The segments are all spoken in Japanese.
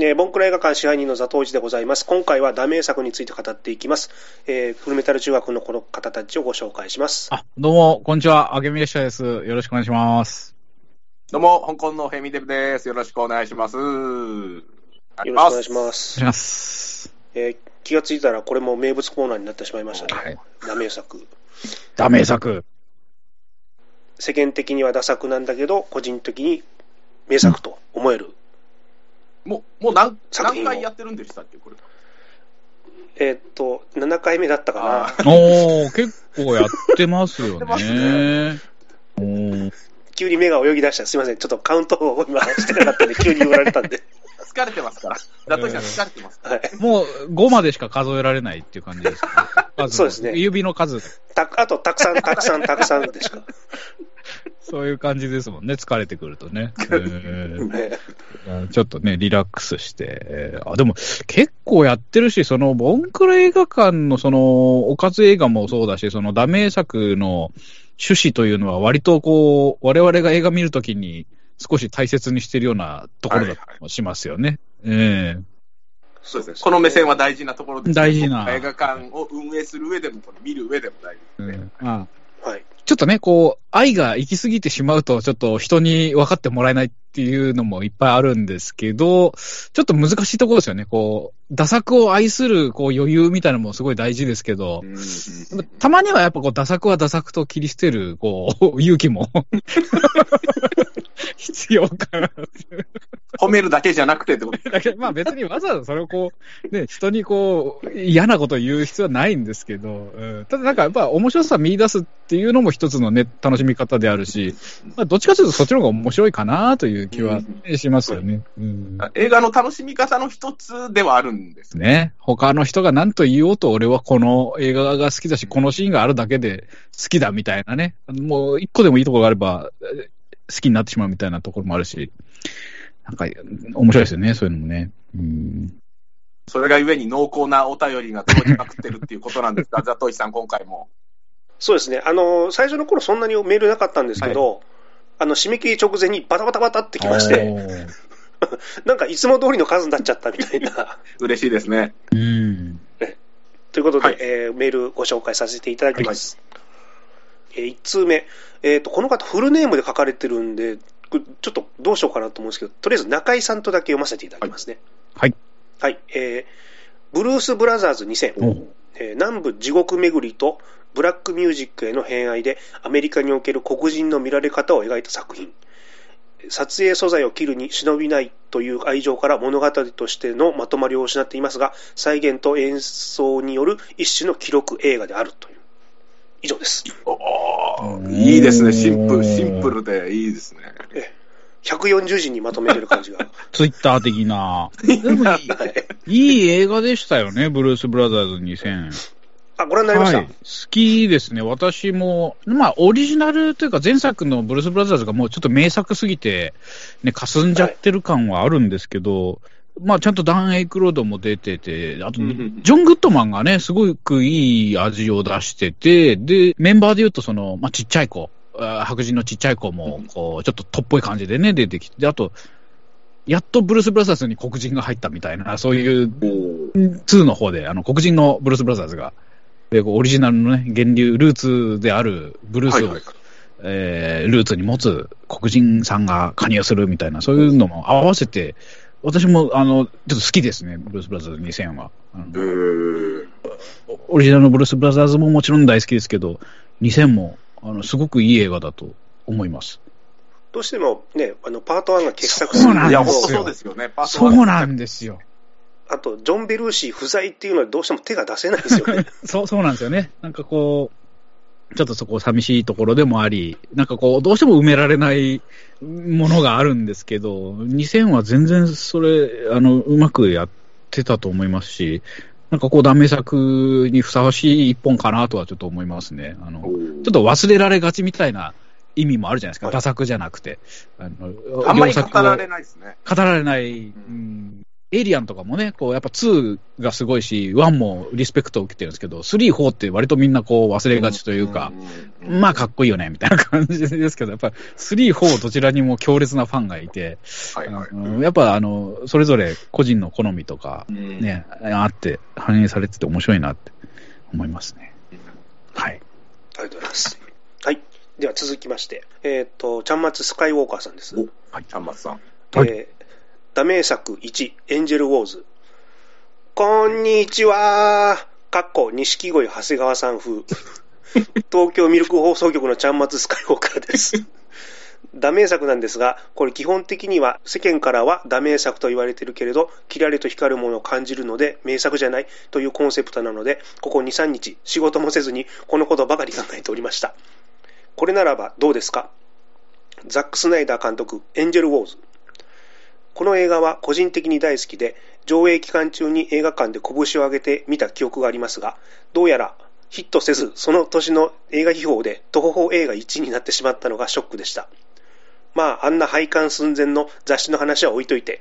えー、ボンクラ映画館支配人の座頭市でございます。今回はダメ作について語っていきます。えー、フルメタル中学のこの方たちをご紹介します。あ、どうも、こんにちは。あげみ列車です。よろしくお願いします。どうも、香港のフェミデブです。よろしくお願いします。よろしくお願いします。お願いします。えー、気がついたらこれも名物コーナーになってしまいましたね。はい、ダメ作。ダメ作。世間的にはダ作なんだけど、個人的に名作と思える。もう、もう何何回やってるんでしたっけ、これ。えー、っと、7回目だったかな。おー、結構やってますよね。ね急に目が泳ぎ出した。すみません。ちょっとカウントを今してなかったんで、急に言われたんで。疲れてますから。だとしたら疲れてます、はい。もう5までしか数えられないっていう感じです、ね。そうですね。指の数。たあと、たくさん、たくさん、たくさんでしか。そういう感じですもんね、疲れてくるとね。えー、ちょっとね、リラックスして。えー、あでも、結構やってるし、その、ボンクラ映画館の、その、おかず映画もそうだし、その、ダメ作の趣旨というのは、割とこう、我々が映画見るときに、少し大切にしてるようなところだとしますよね。はいはい、ええーそうですね。この目線は大事なところです、ね、大事な。映画館を運営する上でも、見る上でも大事ですね。うん、ああはい。ちょっとね、こう、愛が行き過ぎてしまうと、ちょっと人に分かってもらえないっていうのもいっぱいあるんですけど、ちょっと難しいところですよね。こう、打作を愛するこう余裕みたいなのもすごい大事ですけど、たまにはやっぱこう、打作は打作と切り捨てる、こう、勇気も 必要かな。褒めるだけじゃなくてってことだけ まあ別にわざわざそれをこう、ね、人にこう、嫌なことを言う必要はないんですけど、うん、ただなんかやっぱ面白さ見出すっていうのも一つのね、楽しみ方であるし、まあどっちかというとそっちの方が面白いかなという気はしますよね。うん、映画の楽しみ方の一つではあるんですね。他の人が何と言おうと俺はこの映画が好きだし、このシーンがあるだけで好きだみたいなね。もう一個でもいいところがあれば、好きになってしまうみたいなところもあるし、なんか、面白いですよね、そういうのもね。うん。それがゆえに濃厚なお便りが届きまくってるっていうことなんですか、ザトイさん、今回も。そうですね。あの、最初の頃そんなにメールなかったんですけど、はい、あの、締め切り直前にバタバタバタってきまして、なんかいつも通りの数になっちゃったみたいな。嬉しいですね。うん。ということで、はい、えー、メールご紹介させていただきます。はい、えー、1通目。えっ、ー、と、この方フルネームで書かれてるんで、ちょっとどうしようかなと思うんですけど、とりあえず中井さんとだけ読ませていただきますね。はい。はい。えー、ブルース・ブラザーズ2000、えー、南部地獄巡りとブラックミュージックへの偏愛でアメリカにおける黒人の見られ方を描いた作品。撮影素材を切るに忍びないという愛情から物語としてのまとまりを失っていますが、再現と演奏による一種の記録映画であるという。以上です。いいですね。シンプル、シンプルでいいですね。え140字にまとめてる感じが。ツイッター的な。で もいい、いい映画でしたよね、ブルース・ブラザーズ2000。あ、ご覧になりました、はい、好きですね。私も、まあ、オリジナルというか前作のブルース・ブラザーズがもうちょっと名作すぎて、ね、霞んじゃってる感はあるんですけど、はいまあ、ちゃんとダン・エイクロードも出てて、あと、ジョン・グッドマンがね、すごくいい味を出してて、で、メンバーで言うと、その、まあ、ちっちゃい子、白人のちっちゃい子も、こう、ちょっとトっぽい感じでね、出てきて、あと、やっとブルース・ブラザーズに黒人が入ったみたいな、そういう、2の方で、あの、黒人のブルース・ブラザーズが、でオリジナルのね、源流、ルーツであるブルースを、はいはい、えー、ルーツに持つ黒人さんが加入するみたいな、そういうのも合わせて、私も、あの、ちょっと好きですね、ブルース・ブラザーズ2000は。オリジナルのブルース・ブラザーズももちろん大好きですけど、2000も、あの、すごくいい映画だと思います。どうしてもね、あの、パート1が傑作するそうなんですよ。そうですよね。そうなんですよ。あと、ジョン・ベルーシー不在っていうのはどうしても手が出せないですよね。そう、そうなんですよね。なんかこう、ちょっとそこ寂しいところでもあり、なんかこう、どうしても埋められないものがあるんですけど、2000は全然それ、あの、うまくやってたと思いますし、なんかこう、断名作にふさわしい一本かなとはちょっと思いますね。あの、ちょっと忘れられがちみたいな意味もあるじゃないですか。打作じゃなくて。あのあんまり語られないですね。語られない。うんエイリアンとかもね、こう、やっぱ2がすごいし、1もリスペクトを受けてるんですけど、3、4って割とみんなこう忘れがちというか、まあかっこいいよね、みたいな感じですけど、やっぱ3、4どちらにも強烈なファンがいて、はいはい。うんやっぱあの、それぞれ個人の好みとか、ね、あって反映されてて面白いなって思いますね。はい。ありがとうございます。はい。では続きまして、えっ、と、ちゃんまつスカイウォーカーさんです。はい、ちゃんまつさん。はいえーダメ作1、エンジェルウォーズ。こんにちはかっこ、錦鯉長谷川さん風。東京ミルク放送局のちゃんまつスカイウォーカーです。ダメ作なんですが、これ基本的には世間からはダメ作と言われてるけれど、キラリと光るものを感じるので、名作じゃないというコンセプトなので、ここ2、3日、仕事もせずにこのことばかり考えておりました。これならばどうですか？ザック・スナイダー監督、エンジェル・ウォーズ。この映画は個人的に大好きで、上映期間中に映画館で拳を上げて見た記憶がありますが、どうやらヒットせず、その年の映画秘宝で東宝映画1位になってしまったのがショックでした。まあ、あんな廃刊寸前の雑誌の話は置いといて、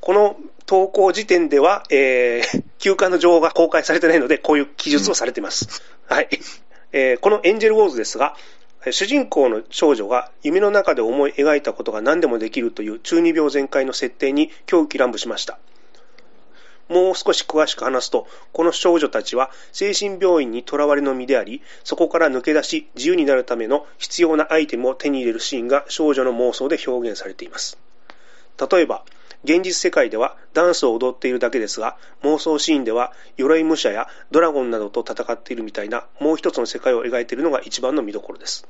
この投稿時点では、えー、休刊の情報が公開されてないので、こういう記述をされています。はい。えーこのエンジェルウォーズですが、えー主人公の少女が夢の中で思い描いたことが何でもできるという中二病全開の設定に狂気乱舞しました。もう少し詳しく話すと、この少女たちは精神病院に囚われの身であり、そこから抜け出し自由になるための必要なアイテムを手に入れるシーンが少女の妄想で表現されています。例えば、現実世界ではダンスを踊っているだけですが、妄想シーンでは鎧武者やドラゴンなどと戦っているみたいなもう一つの世界を描いているのが一番の見どころです。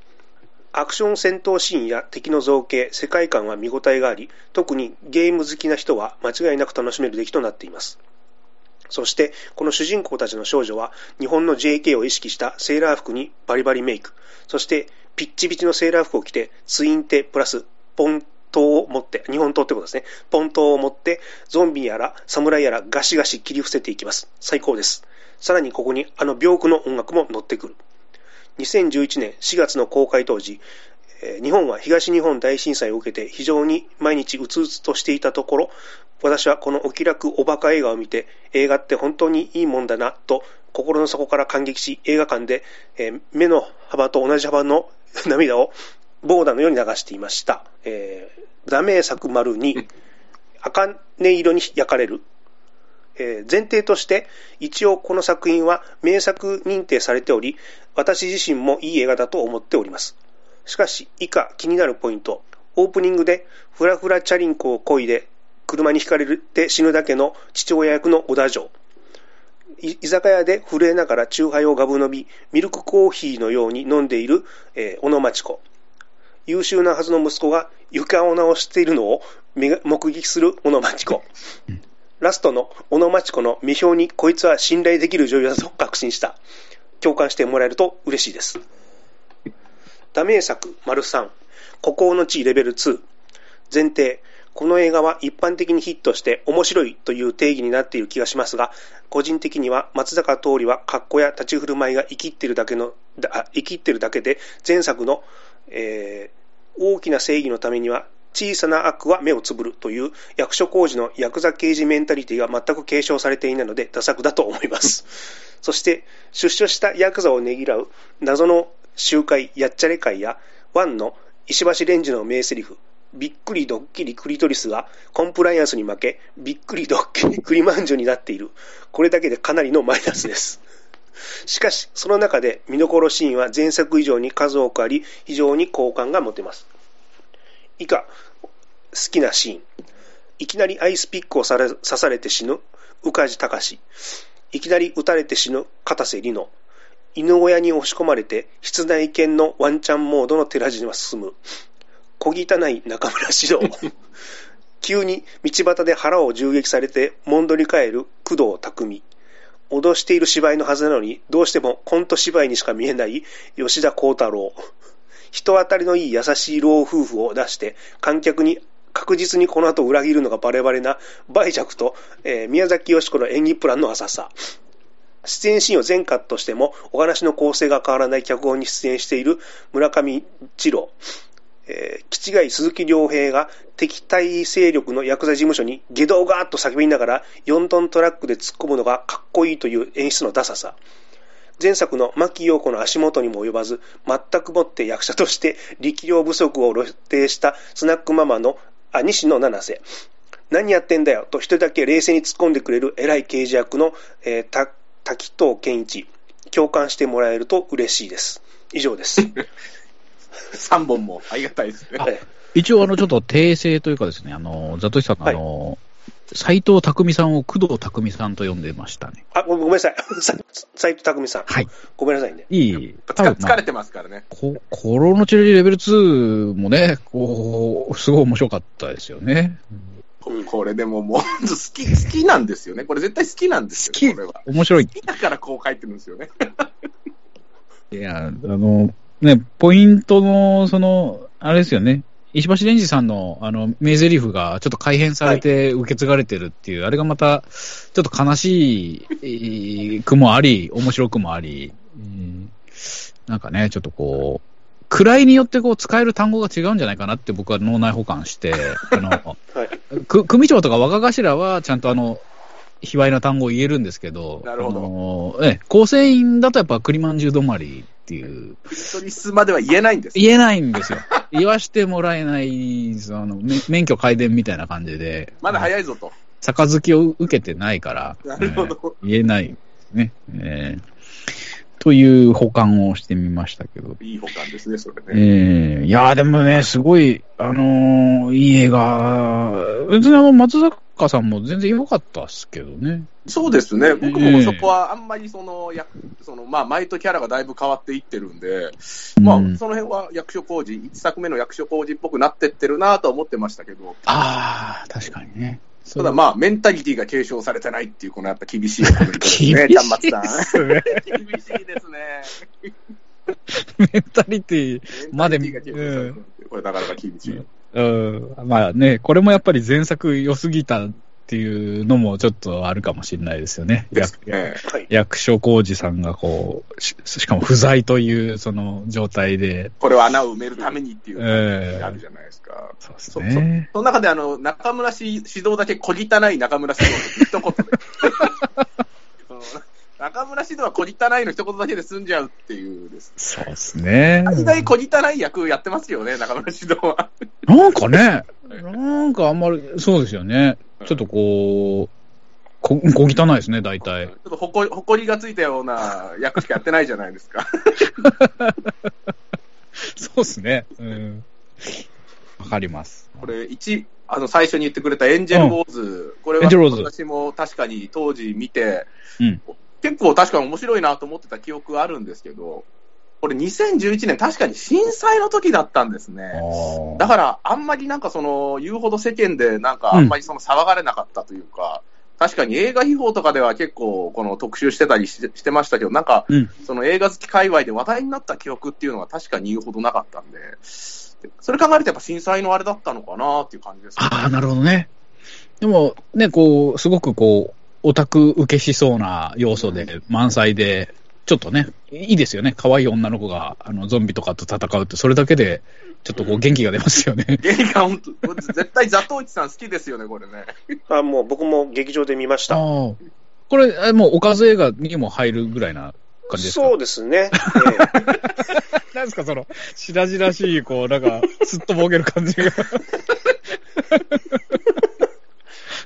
アクション戦闘シーンや敵の造形、世界観は見応えがあり、特にゲーム好きな人は間違いなく楽しめる出来となっています。そして、この主人公たちの少女は、日本の JK を意識したセーラー服にバリバリメイク、そして、ピッチピチのセーラー服を着て、ツインテプラス、ポン刀を持って、日本刀ってことですね。ポン刀を持って、ゾンビやら、侍やらガシガシ切り伏せていきます。最高です。さらにここに、あの病句の音楽も乗ってくる。2011年4月の公開当時、日本は東日本大震災を受けて非常に毎日うつうつとしていたところ、私はこのお気楽おバカ映画を見て、映画って本当にいいもんだなと心の底から感激し、映画館で、目の幅と同じ幅の涙をボーダーのように流していました。えー、ダメ作丸に、茜色に焼かれる。えー前提として、一応この作品は名作認定されており、私自身もいい映画だと思っております。しかし、以下気になるポイント。オープニングで、フラフラチャリンコを漕いで、車にひかれて死ぬだけの父親役の小田城。い居酒屋で震えながらチューハイをガブ飲み、ミルクコーヒーのように飲んでいる、えー小野町子。優秀なはずの息子が床を直しているのを目撃する小野町子。ラストの小野町子の見表にこいつは信頼できる女優だと確信した。共感してもらえると嬉しいです。ダメ作丸3、孤高の地レベル2。前提、この映画は一般的にヒットして面白いという定義になっている気がしますが、個人的には松坂桃李は格好や立ち振る舞いが生きってるだけの、生きってるだけで、前作の、えー大きな正義のためには小さな悪は目をつぶるという役所工事のヤクザ刑事メンタリティが全く継承されていないので、ダ作だと思います。そして、出所したヤクザをねぎらう謎の集会、やっちゃれ会や、ワンの石橋レンジの名台詞、びっくりドッキリクリトリスがコンプライアンスに負け、びっくりドッキリクリマンジョになっている。これだけでかなりのマイナスです。しかし、その中で見どころシーンは前作以上に数多くあり、非常に好感が持てます。以下、好きなシーン。いきなりアイスピックを刺されて死ぬ宇梶隆。いきなり撃たれて死ぬ片瀬里乃。犬小屋に押し込まれて室内犬のワンチャンモードの寺島進む。小汚い中村獅童。急に道端で腹を銃撃されて戻り返る工藤匠。脅している芝居のはずなのに、どうしてもコント芝居にしか見えない吉田幸太郎。人当たりのいい優しい老夫婦を出して、観客に確実にこの後裏切るのがバレバレな売弱と、えー宮崎美子の演技プランの浅さ。出演シーンを全カットしても、お話の構成が変わらない脚本に出演している村上二郎。えー、気違い鈴木亮平が敵対勢力の薬剤事務所に下道がーっと叫びながら4トントラックで突っ込むのがかっこいいという演出のダサさ。前作の牧陽子の足元にも及ばず、全くもって役者として力量不足を露呈したスナックママの、あ、西野七瀬。何やってんだよと一人だけ冷静に突っ込んでくれる偉い刑事役の、えー、た滝藤健一。共感してもらえると嬉しいです。以上です。3本もありがたいですね。一応、あの、ちょっと訂正というかですね、あの、ザトシさんの、あの、斎、藤匠さんを工藤匠さんと呼んでましたね。あ、ごめんなさい。斎藤匠さん。はい。ごめんなさいね。いい。疲れてますからね。こ、コロノチェレベル2もね、こう、すごい面白かったですよね。これでももう、好き、好きなんですよね。これ絶対好きなんですよ、好き。面白い。好きだからこう書いてるんですよね。いや、あの、ね、ポイントの、その、あれですよね。石橋蓮司さんの、あの、名台詞がちょっと改変されて受け継がれてるっていう、はい、あれがまた、ちょっと悲しい句もあり、面白くもあり、うん、なんかね、ちょっとこう、位によってこう使える単語が違うんじゃないかなって僕は脳内保管して、あの、はい、組長とか若頭はちゃんとあの、卑猥な単語を言えるんですけど、なるほど。え、構成員だとやっぱ栗まんじゅう止まりっていう。クリトリスまでは言えないんです言えないんですよ。言わしてもらえない、その、免許改伝みたいな感じで。まだ早いぞと。杯を受けてないから、なるほど。えー、言えないね。えー、という保管をしてみましたけど。いい保管ですね、それね。えー、いやでもね、すごい、あのー、いい映画。別にあの、松坂カさんも全然良かったっすけどね。そうですね。僕もそこはあんまりその、やそのまあ、前とキャラがだいぶ変わっていってるんで、うん、まあ、その辺は役所工事、1作目の役所工事っぽくなってってるなと思ってましたけど。ああ、確かにね。ただまあ、メンタリティが継承されてないっていう、このやっぱ厳しいコメントですね。厳しいですね。メンタリティまで、これなかなか厳しい。うん。まあね、これもやっぱり前作良すぎたっていうのもちょっとあるかもしれないですよね。ですね役所広司さんがこうし、しかも不在というその状態で。これを穴を埋めるためにっていうあるじゃないですか。えー、そうですね。その中であの、中村氏指導だけ小汚い中村氏導一言で。中村獅童は小汚いの一言だけで済んじゃうっていうです、そうですね。大概小汚い役やってますよね、中村獅童は。なんかね、なんかあんまり、そうですよね。ちょっとこう、こ小汚いですね、大体。ちょっとほこほこりがついたような役しかやってないじゃないですか。そうですね。うん。わかります。これ、一、あの、最初に言ってくれたエンジェル・ウォーズ、うん、これは私も確かに当時見て、うん、結構確かに面白いなと思ってた記憶があるんですけど、これ2011年確かに震災の時だったんですね。だからあんまりなんかその言うほど世間でなんかあんまりその騒がれなかったというか、うん、確かに映画秘宝とかでは結構この特集してたりしてましたけど、なんかその映画好き界隈で話題になった記憶っていうのは確かに言うほどなかったんで、それ考えるとやっぱ震災のあれだったのかなっていう感じです、ね、ああ、なるほどね。でもね、こう、すごくこう、オタク受けしそうな要素で満載で、ちょっとね、いいですよね。可愛い女の子が、あの、ゾンビとかと戦うって、それだけで、ちょっとこう、元気が出ますよね。元気が本当、絶対ザトウイチさん好きですよね、これね。あ、もう僕も劇場で見ました。これ、もう、おかず映画にも入るぐらいな感じですか？そうですね。えー、なんですか、その、白々しい、こう、なんか、すっとぼける感じが。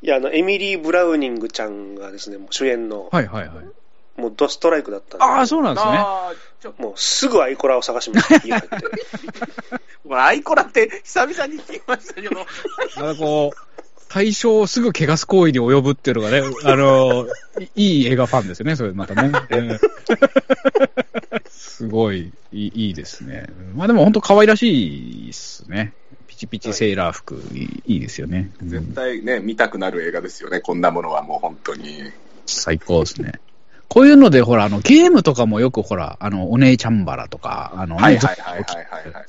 いや、あの、エミリー・ブラウニングちゃんがですね、主演の、はいはいはい。もうドストライクだったんで。ああ、そうなんですね。もうすぐアイコラを探しました、家帰って。アイコラって久々に聞きましたけど。なんかこう、対象をすぐ汚す行為に及ぶっていうのがね、あの、いい映画ファンですよね、それまたね。すごいいいいいですね。まあでも本当可愛らしいですね。チピチセーラー服、はい、いいですよね。絶対ね、見たくなる映画ですよね、こんなものはもう本当に。最高ですね。こういうので、ほら、あの、ゲームとかもよく、ほら、あの、お姉ちゃんバラとか、あの、はいはいはいはい、はい、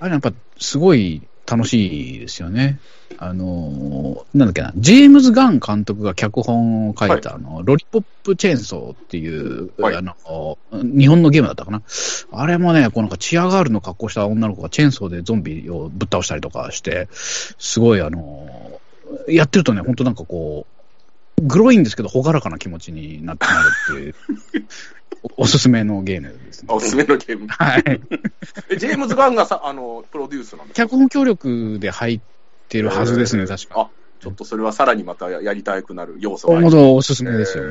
あれやっぱ、すごい楽しいですよね。あのー、なんだっけな、ジェームズ・ガン監督が脚本を書いた、はい、あの、ロリポップ・チェーンソーっていう、はい、あの、日本のゲームだったかな。あれもね、こうなんかチアガールの格好した女の子がチェーンソーでゾンビをぶっ倒したりとかして、すごいあのー、やってるとね、本当なんかこう、グロいんですけど、朗らかな気持ちになってなるっていう。おすすめのゲームですね。おすすめのゲーム。はい。ジェームズ・ガンがさ、あの、プロデュースなんです脚本協力で入ってるはずですね、確か。あ、ちょっとそれはさらにまたやりたくなる要素がありおすすめですよ。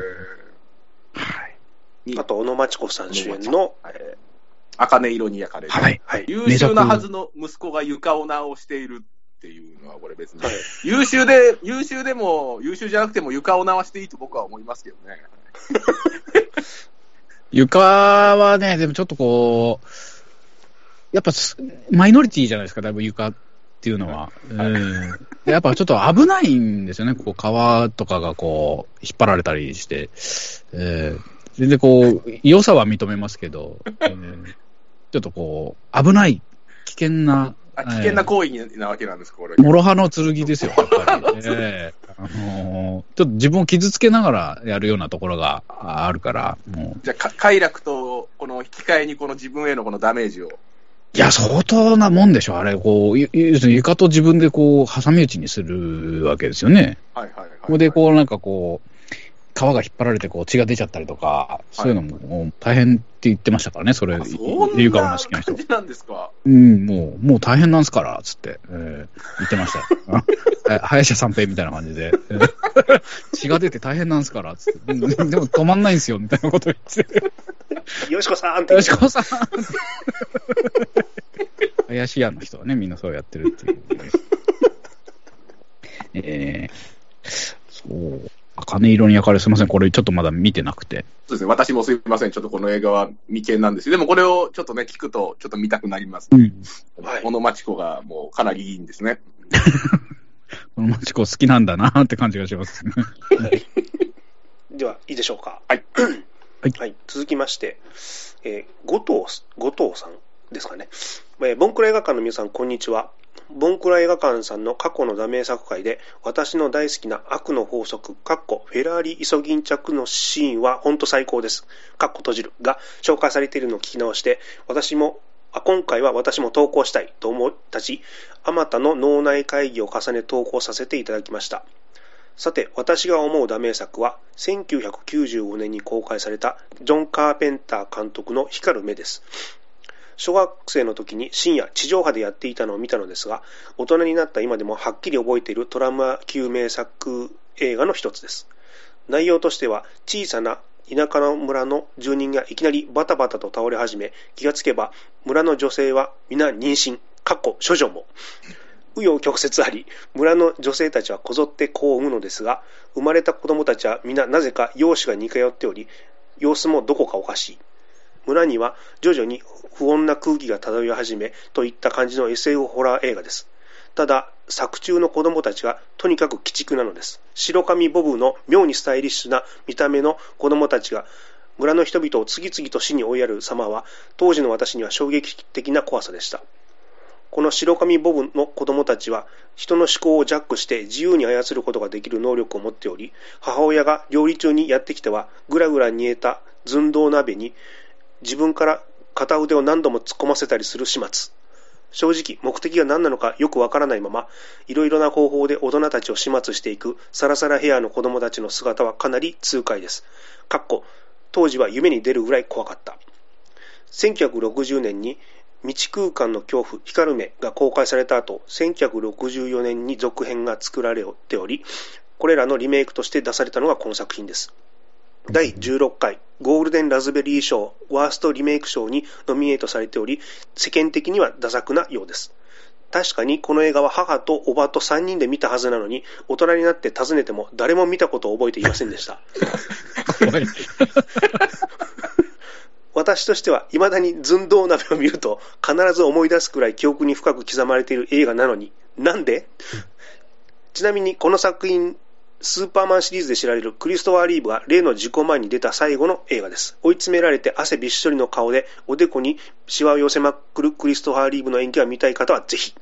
はい。あと、小野真知子さん主演の、茜色に焼かれる。はい。優秀なはずの息子が床を直しているっていうのは、これ別に、優秀で、優秀でも、優秀じゃなくても床を直していいと僕は思いますけどね。床はね、でもちょっとこう、やっぱマイノリティじゃないですか、だいぶ床っていうのは。はい、うん、やっぱちょっと危ないんですよね、こう川とかがこう引っ張られたりして。えー、全然こう、良さは認めますけど、えー、ちょっとこう、危ない、危険な危険な行為なわけなんですか、これ。諸刃の剣ですよ、やっぱり。えーあのー、ちょっと自分を傷つけながらやるようなところがあるから、もう。じゃあ、快楽と、この引き換えにこの自分へのこのダメージを。いや、相当なもんでしょ、あれ。こう、要するに床と自分でこう、挟み撃ちにするわけですよね。はいはいはい、はい。ここでこう、なんかこう、皮が引っ張られてこう血が出ちゃったりとか、そういうのも大変って言ってましたからね、それ、そんな感じなんですか？うん、もう、もう大変なんすから、つって、えー、言ってました。林家三平みたいな感じで、えー、血が出て大変なんすから、つって、でも止まんないんすよ、みたいなこと言って。よしこさんって。よしこさん林家の人はね、みんなそうやってるっていう、えー、そう。茜色に焼かれすみません。これちょっとまだ見てなくて。そうですね。私もすみません。ちょっとこの映画は未見なんですでもこれをちょっとね、聞くとちょっと見たくなります、ね。うん。はい。小野町子がもうかなりいいんですね。小野町子好きなんだなって感じがします、ね。では、いいでしょうか。はい。はい、はい、続きまして、えー、後藤、後藤さんですかね。えー、ボンクラ映画館の皆さん、こんにちは。ボンクラ映画館さんの過去のダメ作会で、私の大好きな悪の法則、カッコ、フェラーリイソギン着のシーンは本当最高です。カッコ閉じるが紹介されているのを聞き直して、私もあ今回は私も投稿したいと思ったし、あまたの脳内会議を重ね投稿させていただきました。さて、私が思うダメ作は、1995年に公開されたジョン・カーペンター監督の光る目です。小学生の時に深夜地上波でやっていたのを見たのですが、大人になった今でもはっきり覚えているトラウマ級名作映画の一つです。内容としては、小さな田舎の村の住人がいきなりバタバタと倒れ始め、気がつけば村の女性は皆妊娠、かっこ処女も。紆余曲折あり、村の女性たちはこぞって子を産むのですが、生まれた子供たちは皆なぜか容姿が似通っており、様子もどこかおかしい。村には徐々に不穏な空気が漂い始めといった感じの SF ホラー映画です。ただ、作中の子供たちがとにかく鬼畜なのです。白髪ボブの妙にスタイリッシュな見た目の子供たちが村の人々を次々と死に追いやる様は当時の私には衝撃的な怖さでした。この白髪ボブの子供たちは人の思考をジャックして自由に操ることができる能力を持っており、母親が料理中にやってきてはぐらぐら煮えた寸胴鍋に自分から片腕を何度も突っ込ませたりする始末。正直、目的が何なのかよくわからないまま、いろいろな方法で大人たちを始末していくサラサラヘアの子供たちの姿はかなり痛快です。かっこ、当時は夢に出るぐらい怖かった。1960年に未知空間の恐怖、光る目が公開された後、1964年に続編が作られており、これらのリメイクとして出されたのがこの作品です。第16回ゴールデンラズベリー賞ワーストリメイク賞にノミネートされており、世間的にはダ作なようです。確かにこの映画は母とおばと3人で見たはずなのに、大人になって訪ねても誰も見たことを覚えていませんでした。私としては、未だに寸胴鍋を見ると必ず思い出すくらい記憶に深く刻まれている映画なのに、なんで？ちなみにこの作品スーパーマンシリーズで知られるクリストファー・リーブが例の事故前に出た最後の映画です。追い詰められて汗びっしょりの顔でおでこにシワを寄せまくるクリストファー・リーブの演技が見たい方はぜひ。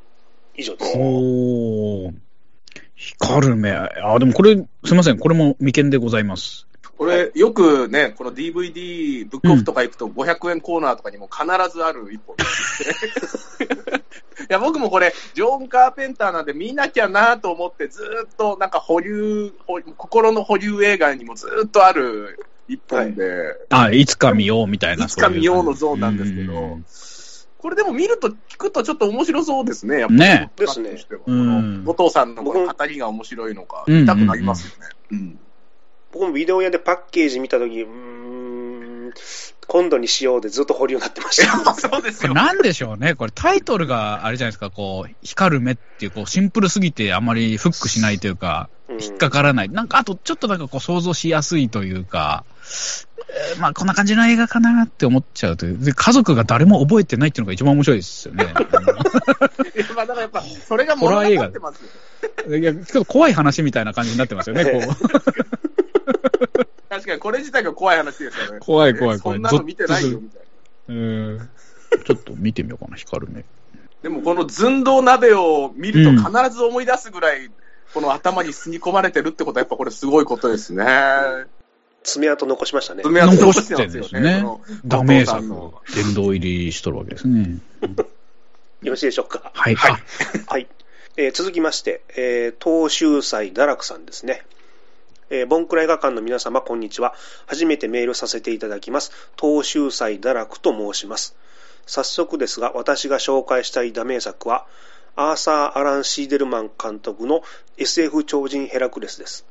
以上です。おー光る目。あ、でもこれ、すいません。これも未見でございます。これ、よくね、この DVD、ブックオフとか行くと500円コーナーとかにも必ずある一本 いや、僕もこれ、ジョン・カーペンターなんで見なきゃなと思って、ずっとなんか保留、心の保留映画にもずっとある一本で。はい、あ、いつか見ようみたいな。いつか見ようのゾーンなんですけど、これでも見ると、聞くとちょっと面白そうですね、やっぱり。ね。ですね。後藤さんの語りが面白いのか、見たくなりますよね。うん。僕もビデオ屋でパッケージ見たとき、うん、今度にしようでずっと保留になってました。そうですよ。なんでしょうね。これタイトルがあれじゃないですか、こう、光る目っていう、こう、シンプルすぎてあまりフックしないというか、引っかからない。なんか、あと、ちょっとなんかこう、想像しやすいというか、えー、まあ、こんな感じの映画かなって思っちゃうという。で、家族が誰も覚えてないっていうのが一番面白いですよね。まあ、だからやっぱ、それが物語ってますよ。いや、ちょっと怖い話みたいな感じになってますよね、こう。確かにこれ自体が怖い話ですよね。怖い怖い怖い。そんなの見てないよみたいな。うん。ちょっと見てみようかな、光る目。でもこの寸胴鍋を見ると必ず思い出すぐらい、この頭に吸い込まれてるってことはやっぱこれすごいことですね。爪痕残しましたね。爪痕残してるんですね。ダメー作の殿堂入りしとるわけですね。よろしいでしょうか。はい。はい。はい、えー、続きまして、えー、東秀祭堕落さんですね。えー、ボンクラ映画館の皆様、こんにちは。初めてメールさせていただきます。東秀祭堕落と申します。早速ですが、私が紹介したいダメ作は、アーサー・アラン・シーデルマン監督の SF 超人ヘラクレスです。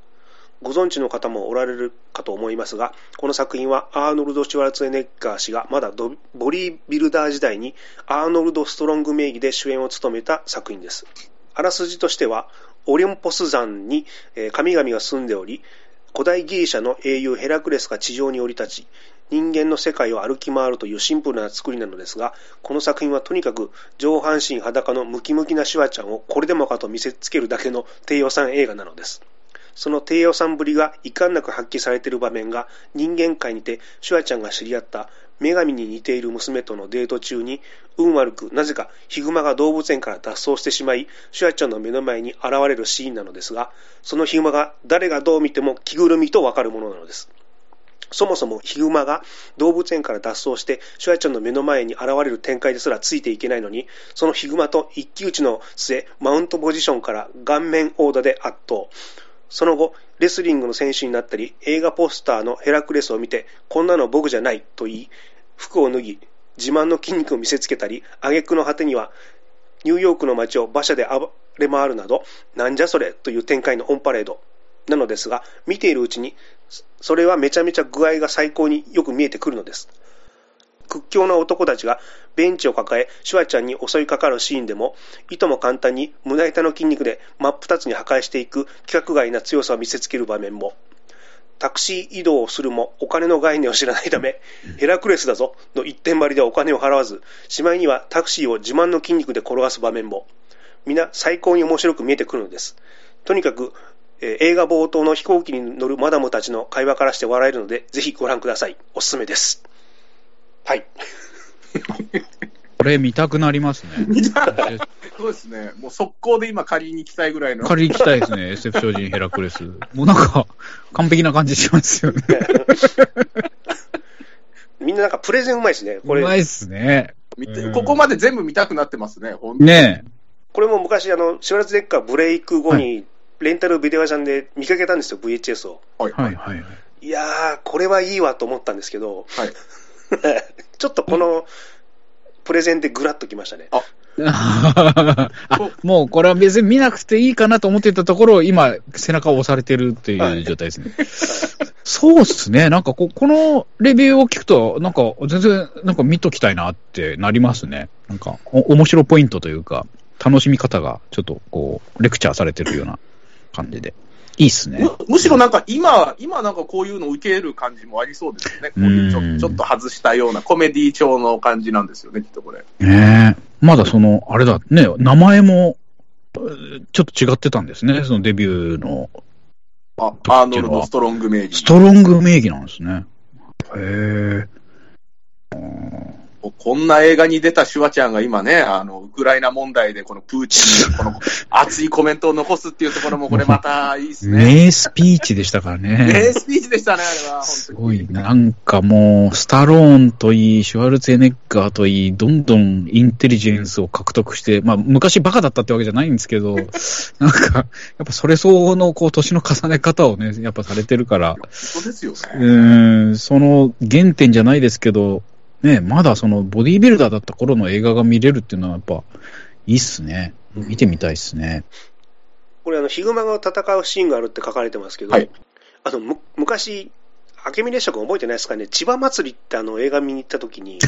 ご存知の方もおられるかと思いますが、この作品はアーノルド・シュワルツェネッガー氏がまだボリービルダー時代にアーノルド・ストロング名義で主演を務めた作品です。あらすじとしては、オリンポス山に神々が住んでおり、古代ギリシャの英雄ヘラクレスが地上に降り立ち、人間の世界を歩き回るというシンプルな作りなのですが、この作品はとにかく上半身裸のムキムキなシュワちゃんをこれでもかと見せつけるだけの低予算映画なのです。その低予算ぶりが遺憾なく発揮されている場面が人間界にてシュワちゃんが知り合った女神に似ている娘とのデート中に運悪くなぜかヒグマが動物園から脱走してしまいシュワちゃんの目の前に現れるシーンなのですがそのヒグマが誰がどう見ても着ぐるみとわかるものなのです。そもそもヒグマが動物園から脱走してシュワちゃんの目の前に現れる展開ですらついていけないのにそのヒグマと一騎打ちの末マウントポジションから顔面殴打で圧倒。その後、レスリングの選手になったり、映画ポスターのヘラクレスを見て、こんなの僕じゃないと言い、服を脱ぎ、自慢の筋肉を見せつけたり、挙句の果てには、ニューヨークの街を馬車で暴れ回るなど、なんじゃそれという展開のオンパレードなのですが、見ているうちに、それはめちゃめちゃ具合が最高によく見えてくるのです。屈強な男たちがベンチを抱え、シュワちゃんに襲いかかるシーンでも、いとも簡単に胸板の筋肉で真っ二つに破壊していく規格外な強さを見せつける場面も、タクシー移動をするもお金の概念を知らないため、ヘラクレスだぞの一点張りでお金を払わず、しまいにはタクシーを自慢の筋肉で転がす場面も、皆最高に面白く見えてくるのです。とにかく、えー、映画冒頭の飛行機に乗るマダムたちの会話からして笑えるので、ぜひご覧ください。おすすめです。はい。これ見たくなりますね。そうですね。もう速攻で今借りに行きたいぐらいの。借りに行きたいですね。SF 超人ヘラクレス。もうなんか、完璧な感じしますよね。みんななんかプレゼンうまいですね。これ。うまいっすね。ここまで全部見たくなってますね、本当に。ねこれも昔、あの、シュワルツデッカーブレイク後に、レンタルビデオ屋さんで見かけたんですよ、VHS を。はいはいはい。いやー、これはいいわと思ったんですけど、はい。ちょっとこのプレゼンでぐらっときましたね。あ あもうこれは別に見なくていいかなと思ってたところ、今、背中を押されてるっていう状態ですね。はい、そうっすね。なんかこ、このレビューを聞くと、なんか全然、なんか見ときたいなってなりますね。なんか、お面白ポイントというか、楽しみ方がちょっとこう、レクチャーされてるような感じで。いいっすねむ。むしろなんか今、今なんかこういうの受ける感じもありそうですよね。こういうちょちょっと外したようなコメディ調の感じなんですよね、きっとこれ。ねまだその、あれだ、ね、名前も、ちょっと違ってたんですね、そのデビューの。あ、アーノルド・ストロング名義。ストロング名義なんですね。へえ。こんな映画に出たシュワちゃんが今ね、あの、ウクライナ問題でこのプーチンにこの熱いコメントを残すっていうところもこれまたいいですね。名スピーチでしたからね。名スピーチでしたね、あれは。すごい、なんかもう、スタローンといい、シュワルツェネッガーといい、どんどんインテリジェンスを獲得して、まあ、昔バカだったってわけじゃないんですけど、なんか、やっぱそれ相応の、こう、年の重ね方をね、やっぱされてるから。そうですよね。うん、その原点じゃないですけど、ね、まだそのボディービルダーだった頃の映画が見れるっていうのはやっぱいいっすね。見てみたいっすね。これあの、ヒグマが戦うシーンがあるって書かれてますけど、はい、あの、む昔、明美列車君覚えてないですかね、千葉祭りってあの映画見に行った時に、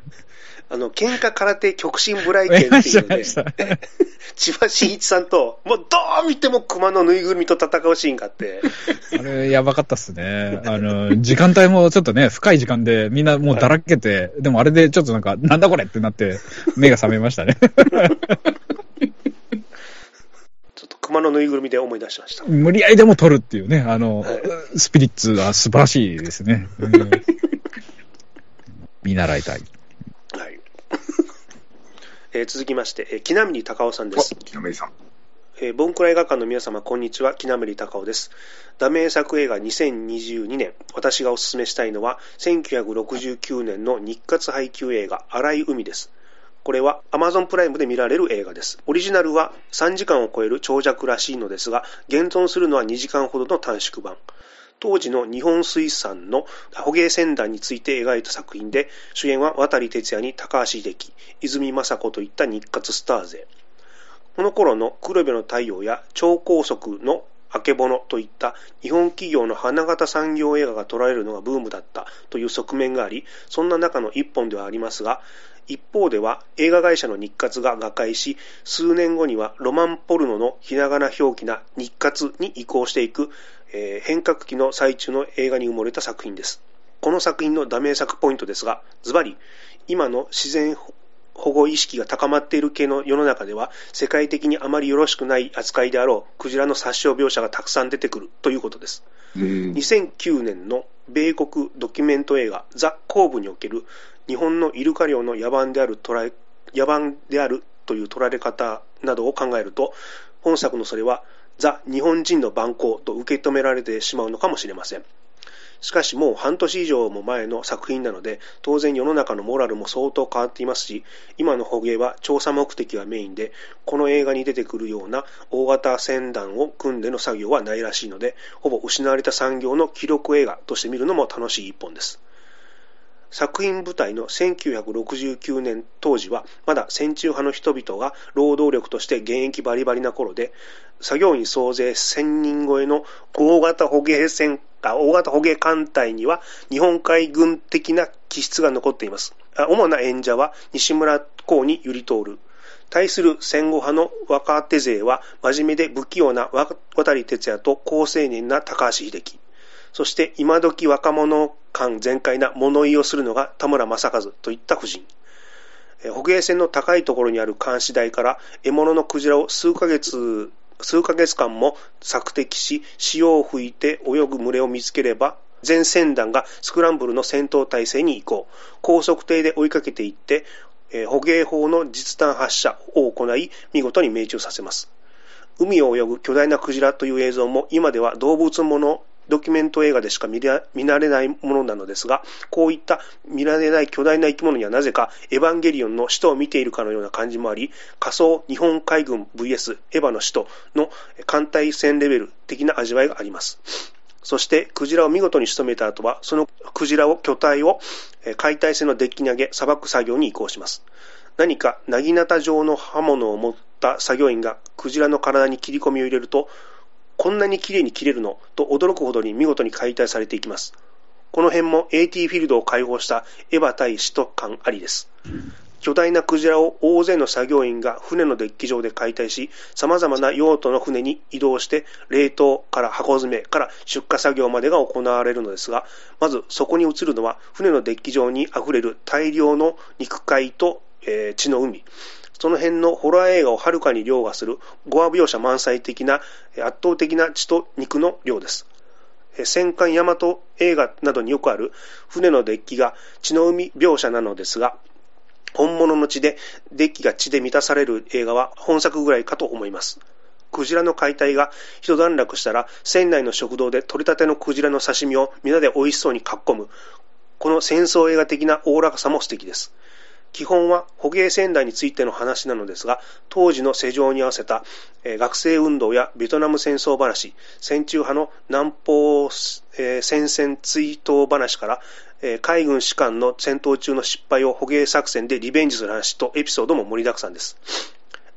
あの、喧嘩空手極真ブライケンっていうね、千葉真一さんと、もうどう見ても熊のぬいぐるみと戦うシーンがあって。あれ、やばかったっすね。あの、時間帯もちょっとね、深い時間でみんなもうだらけて、はい、でもあれでちょっとなんか、なんだこれってなって、目が覚めましたね。ちょっと熊のぬいぐるみで思い出しました。無理やりでも撮るっていうね、あの、はい、スピリッツは素晴らしいですね。見習いたい。えー、続きまして、えー、木南隆夫さんです。木南さん。えー、ボンクラ映画館の皆様、こんにちは。木南隆夫です。ダメ作映画2022年、私がお勧めしたいのは、1969年の日活配給映画、荒い海です。これは Amazon プライムで見られる映画です。オリジナルは3時間を超える長尺らしいのですが、現存するのは2時間ほどの短縮版。当時の日本水産の捕鯨船団について描いた作品で、主演は渡哲也に高橋秀樹、泉雅子といった日活スター勢。この頃の黒部の太陽や超高速のあけぼのといった日本企業の花形産業映画が捉えるのがブームだったという側面があり、そんな中の一本ではありますが、一方では映画会社の日活が瓦解し、数年後にはロマンポルノのひながな表記な日活に移行していくえー、変革期の最中の映画に埋もれた作品です。この作品のダメ作ポイントですが、ズバリ、今の自然保護意識が高まっている系の世の中では、世界的にあまりよろしくない扱いであろうクジラの殺傷描写がたくさん出てくるということです。2009年の米国ドキュメント映画、ザ・コーブにおける日本のイルカ漁の野蛮である捉え野蛮であるという取られ方などを考えると、本作のそれはザ・日本人の蛮行と受け止められてしまうのかもしれません。しかしもう半年以上も前の作品なので、当然世の中のモラルも相当変わっていますし、今の捕鯨は調査目的がメインで、この映画に出てくるような大型船団を組んでの作業はないらしいので、ほぼ失われた産業の記録映画として見るのも楽しい一本です。作品舞台の1969年当時はまだ戦中派の人々が労働力として現役バリバリな頃で作業員総勢1000人超えの大型捕鯨船大型捕鯨艦隊には日本海軍的な気質が残っています。主な演者は西村公にゆり通対する戦後派の若手勢は真面目で不器用な渡哲也と高青年な高橋秀樹。そして今時若者感全開な物言いをするのが田村正和といった夫人。捕鯨船の高いところにある監視台から獲物のクジラを数ヶ月、数ヶ月間も索敵し、潮を吹いて泳ぐ群れを見つければ、全船団がスクランブルの戦闘態勢に移行。高速艇で追いかけていって、捕鯨砲の実弾発射を行い、見事に命中させます。海を泳ぐ巨大なクジラという映像も今では動物ものドキュメント映画でしか見慣れないものなのですが、こういった見られない巨大な生き物にはなぜかエヴァンゲリオンの使徒を見ているかのような感じもあり、仮想日本海軍 VS エヴァの使徒の艦隊戦レベル的な味わいがあります。そして、クジラを見事に仕留めた後は、そのクジラを、巨体を解体船のデッキに上げ、さばく作業に移行します。何か、なぎなた状の刃物を持った作業員がクジラの体に切り込みを入れると、こんなに綺麗に切れるの？と驚くほどに見事に解体されていきます。この辺も AT フィールドを開放したエヴァ対使徒感ありです。巨大なクジラを大勢の作業員が船のデッキ上で解体し、様々な用途の船に移動して、冷凍から箱詰めから出荷作業までが行われるのですが、まずそこに映るのは船のデッキ上に溢れる大量の肉塊と、えー、血の海。その辺のホラー映画をはるかに凌駕するゴア描写満載的な圧倒的な血と肉の量です。戦艦大和映画などによくある船のデッキが血の海描写なのですが、本物の血でデッキが血で満たされる映画は本作ぐらいかと思います。クジラの解体が一段落したら、船内の食堂で取り立てのクジラの刺身を皆で美味しそうにかっこむ。この戦争映画的なおおらかさも素敵です。基本は捕鯨船台についての話なのですが、当時の世情に合わせた、学生運動やベトナム戦争話、戦中派の南方、戦線追悼話から、海軍士官の戦闘中の失敗を捕鯨作戦でリベンジする話とエピソードも盛りだくさんです。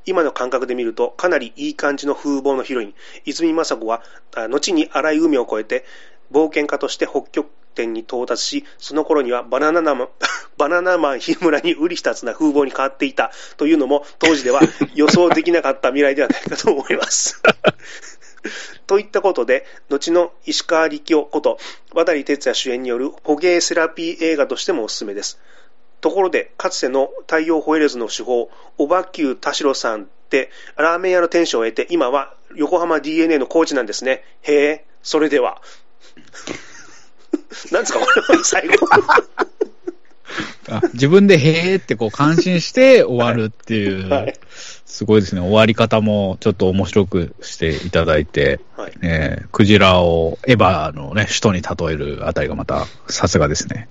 今の感覚で見ると、かなりいい感じの風貌のヒロイン、泉雅子は、後に荒い海を越えて、冒険家として北極点に到達し、その頃にはバナナマン、バナナマン日村に売り二つな風貌に変わっていたというのも、当時では予想できなかった未来ではないかと思います。といったことで、後の石川力夫こと、渡哲也主演による捕鯨セラピー映画としてもおすすめです。ところで、かつての太陽ホエールズの手法、小バキュー田代さんって、ラーメン屋の店主を得て、今は横浜 DNA のコーチなんですね。へえ、それでは。なんですか、これ最後。あ自分でへえってこう感心して終わるっていう、はい、すごいですね。終わり方もちょっと面白くしていただいて、はい、えー、クジラをエヴァのね、首都に例えるあたりがまたさすがですね。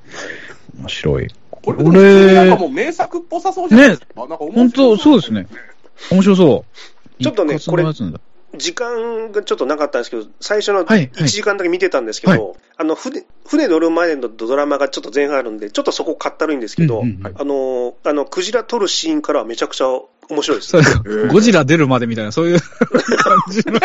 面白い。これ、なんかもう名作っぽさそうじゃないですか？ね、本当そうですね。面白そう。ちょっとね、これ、時間がちょっとなかったんですけど、最初の1時間だけ見てたんですけど、はいはい、あの船、船乗る前のドラマがちょっと前半あるんで、ちょっとそこかったるいんですけど、うんうんあの、あの、クジラ取るシーンからはめちゃくちゃ面白いです、ね。ゴジラ出るまでみたいな、そういう 感じの。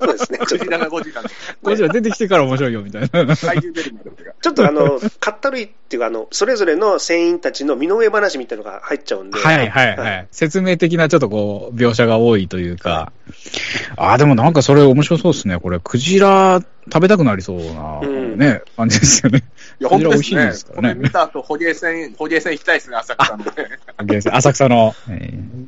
そうですね。ゴジラがゴジラ。ゴジラ出てきてから面白いよ、みたいな。怪獣出るまで。ちょっとあの、かったるいっていうか、あの、それぞれの船員たちの身の上話みたいなのが入っちゃうんで。はいはいはい。説明的なちょっとこう、描写が多いというか。ああ、でもなんかそれ面白そうですね。これ、クジラ食べたくなりそうな、ね、感じですよね。いや、本当美味しいですからね。見た後、捕鯨船、捕鯨船行きたいですね、浅草の。浅草の。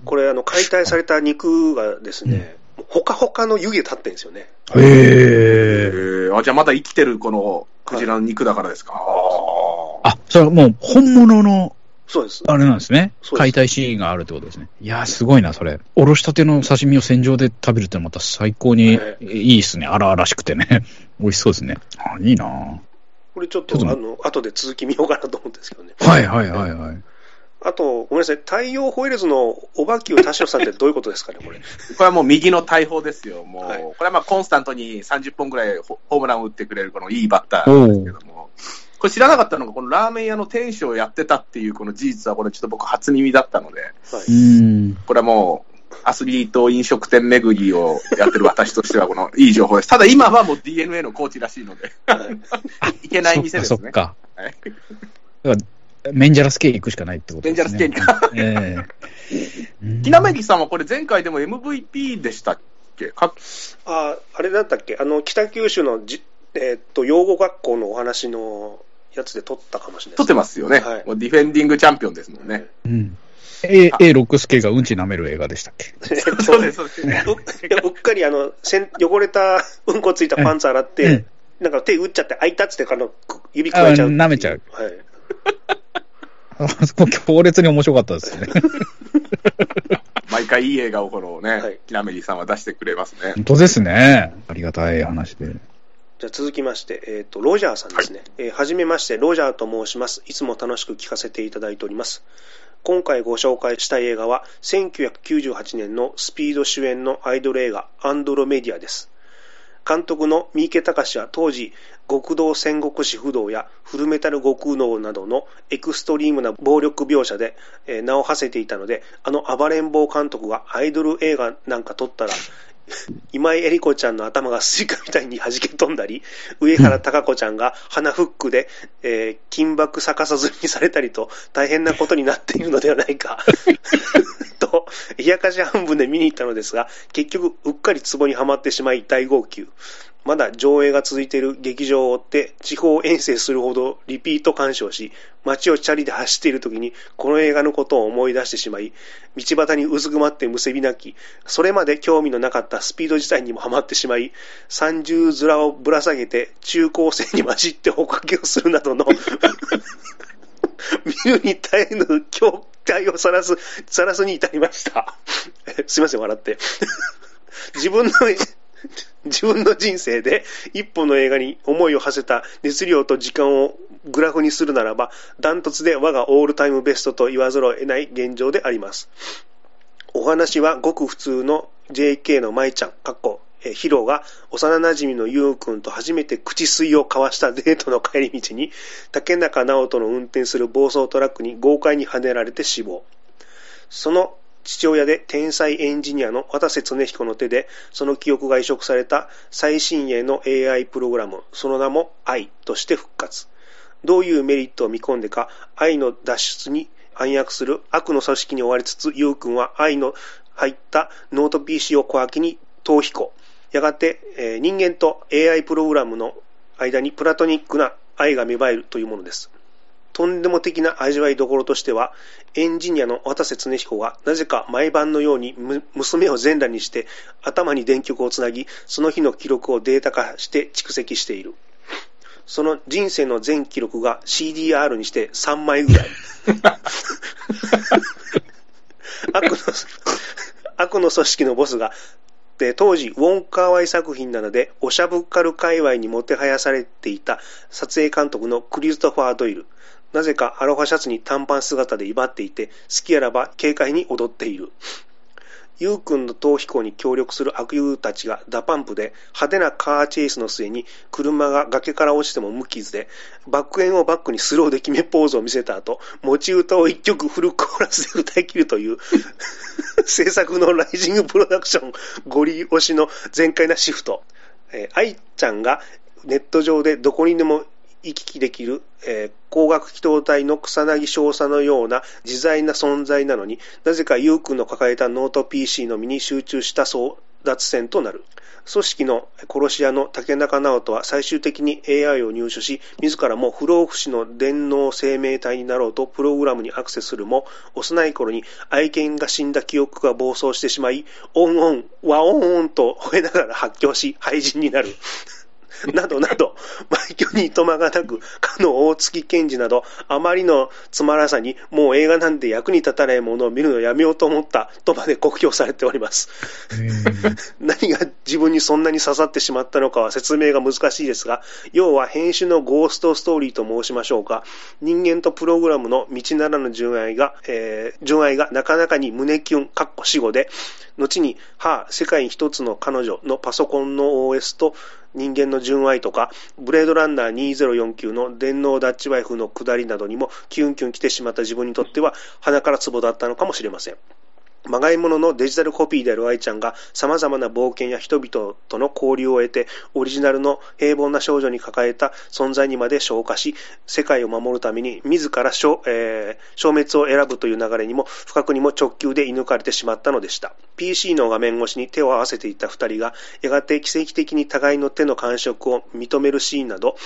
これ、あの、解体された肉がですね、ほかほかの湯気立ってるんですよね。へえ。あ、じゃあまだ生きてるこのクジラの肉だからですか？あ、それはもう本物の、そうです。あれなんですね。解体シーンがあるってことですね。いやすごいな、それ。おろしたての刺身を船上で食べるってまた最高にいいですね。荒々しくてね。美味しそうですね。あ、いいなこれちょっと、あの、後で続き見ようかなと思うんですけどね。はいはいはいはい。あと、ごめんなさい、太陽ホイールズの小バキュー田代さんってどういうことですかね、これ。これはもう右の大砲ですよ。もう、はい、これはまあコンスタントに30本ぐらいホームランを打ってくれるこのいいバッターなんですけども。これ知らなかったのが、このラーメン屋の店主をやってたっていうこの事実は、これちょっと僕初耳だったので、はい、これはもう、アスリート飲食店巡りをやってる私としては、このいい情報です。ただ今はもう DNA のコーチらしいので、いけない店ですね。そっか。そっかはいメンジャラス系行くしかないってことですね。メンジャラス系に。えー、木南さんはこれ前回でも MVP でしたっけ？ああれだったっけ？あの、北九州のじ、えー、っと、養護学校のお話のやつで撮ったかもしれない、撮ってますよね、はい、もうディフェンディングチャンピオンですもんね。うん。A、A ロックスケがうんち舐める映画でしたっけ？そうです、そうです。うっかりあの、せん汚れたうんこついたパンツ洗って、なんか手打っちゃって、開いたっつってあの指加えちゃう。舐めちゃう。はい。あ そこ強烈に面白かったですね。毎回いい映画をこのね、はい、キラメリーさんは出してくれますね。本当ですね。ありがたい話で。じゃあ続きまして、えっ、ー、と、ロジャーさんですね。はい、えー、はじめまして、ロジャーと申します。いつも楽しく聞かせていただいております。今回ご紹介した映画は、1998年のスピード主演のアイドル映画、アンドロメディアです。監督の三池隆は当時、極道戦国史不動やフルメタル極能などのエクストリームな暴力描写で、名を馳せていたので、あの暴れん坊監督がアイドル映画なんか撮ったら、今井絵理子ちゃんの頭がスイカみたいに弾け飛んだり、上原多香子ちゃんが鼻フックで、えー、緊縛逆さ吊りにされたりと大変なことになっているのではないか。と、冷やかし半分で見に行ったのですが、結局うっかりツボにはまってしまい大号泣。まだ上映が続いている劇場を追って地方遠征するほどリピート鑑賞し、街をチャリで走っている時にこの映画のことを思い出してしまい、道端にうずくまってむせび泣き、それまで興味のなかったスピード自体にもハマってしまい、三重面をぶら下げて中高生に混じって追かけをするなどの 見るに耐えぬ狂体をさらす、さらすに至りました。すいません、笑って。自分の、自分の人生で一本の映画に思いを馳せた熱量と時間をグラフにするならば、ダントツで我がオールタイムベストと言わざるを得ない現状であります。お話はごく普通の JK の舞ちゃん、かっこヒロが幼馴染のユウ君と初めて口吸いを交わしたデートの帰り道に、竹中直人の運転する暴走トラックに豪快にはねられて死亡。その父親で天才エンジニアの渡瀬恒彦の手で、その記憶が移植された最新鋭の AI プログラム、その名も愛として復活。どういうメリットを見込んでか、愛の脱出に暗躍する悪の組織に追われつつ、ユウ君は愛の入ったノート PC を小脇に逃避行。やがて、えー、人間と AI プログラムの間にプラトニックな愛が芽生えるというものです。とんでも的な味わいどころとしては、エンジニアの渡瀬恒彦がなぜか毎晩のように娘を全裸にして頭に電極をつなぎ、その日の記録をデータ化して蓄積している。その人生の全記録が CDR にして3枚ぐらい。悪の、悪の組織のボスが、で、当時、ウォンカーワイ作品などで、おしゃぶってる界隈にもてはやされていた撮影監督のクリストファー・ドイル。なぜかアロハシャツに短パン姿で威張っていて、隙あらば軽快に踊っている。ユウ君の逃避行に協力する悪友たちが DA PUMP で派手なカーチェイスの末に車が崖から落ちても無傷でバックエンをバックにスローで決めポーズを見せた後持ち歌を一曲フルコーラスで歌い切るという 制作のライジングプロダクションゴリ押しの全開なシフト。えー、愛ちゃんがネット上でどこにでも行き来できる、えー、攻殻機動隊の草薙少佐のような自在な存在なのになぜかユウ君の抱えたノート PC のみに集中した争奪戦となる。組織の殺し屋の竹中直人は最終的に AI を入手し、自らも不老不死の電脳生命体になろうとプログラムにアクセスするも、幼い頃に愛犬が死んだ記憶が暴走してしまい、オンオン、ワオンオンと吠えながら発狂し、廃人になる。などなど、枚挙にいとまがなく、かの大槻ケンヂなど、あまりのつまらさに、もう映画なんて役に立たないものを見るのをやめようと思ったとまで酷評されております。何が自分にそんなに刺さってしまったのかは説明が難しいですが、要は編集のゴーストストーリーと申しましょうか、人間とプログラムの道ならぬ純愛が、えー、純愛がなかなかに胸キュン、かっこ死後で、後に、はあ、世界に一つの彼女のパソコンの OS と人間の純愛とか、ブレードランナー2049の電脳ダッチワイフの下りなどにもキュンキュン来てしまった自分にとっては鼻からツボだったのかもしれません。まがいもののデジタルコピーである愛ちゃんが様々な冒険や人々との交流を得て、オリジナルの平凡な少女に抱えた存在にまで昇華し、世界を守るために自ら消,、えー、消滅を選ぶという流れにも、不覚にも直球で射抜かれてしまったのでした。PC の画面越しに手を合わせていた二人が、やがて奇跡的に互いの手の感触を認めるシーンなど、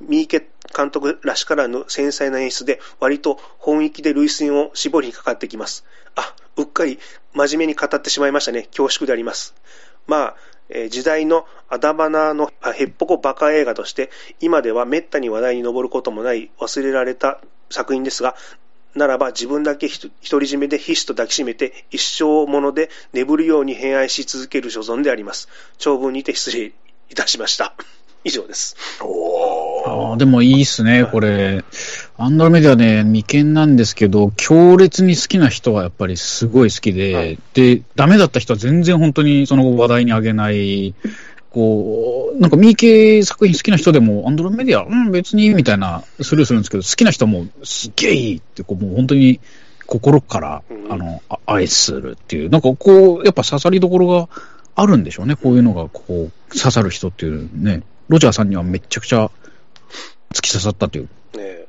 三池監督らしからぬ繊細な演出で、割と本域で類線を絞りにかかってきます。あ、うっかり真面目に語ってしまいましたね。恐縮であります。まあ、えー、時代のあだ花のへっぽこバカ映画として、今では滅多に話題に上ることもない忘れられた作品ですが、ならば自分だけ独り占めで必死と抱きしめて一生もので眠るように偏愛し続ける所存であります。長文にて失礼いたしました。以上です。あでもいいっすね、これ。アンドロメディアね、未見なんですけど、強烈に好きな人はやっぱりすごい好きで、はい、で、ダメだった人は全然本当にその後話題にあげない、こう、なんか三池作品好きな人でも、アンドロメディア、うん、別に、みたいな、スルーするんですけど、好きな人はもう、すっげえいいって、こう、もう本当に心から、あの、愛するっていう、なんかこう、やっぱ刺さりどころがあるんでしょうね、こういうのが、こう、刺さる人っていうね。ロジャーさんにはめちゃくちゃ突き刺さったという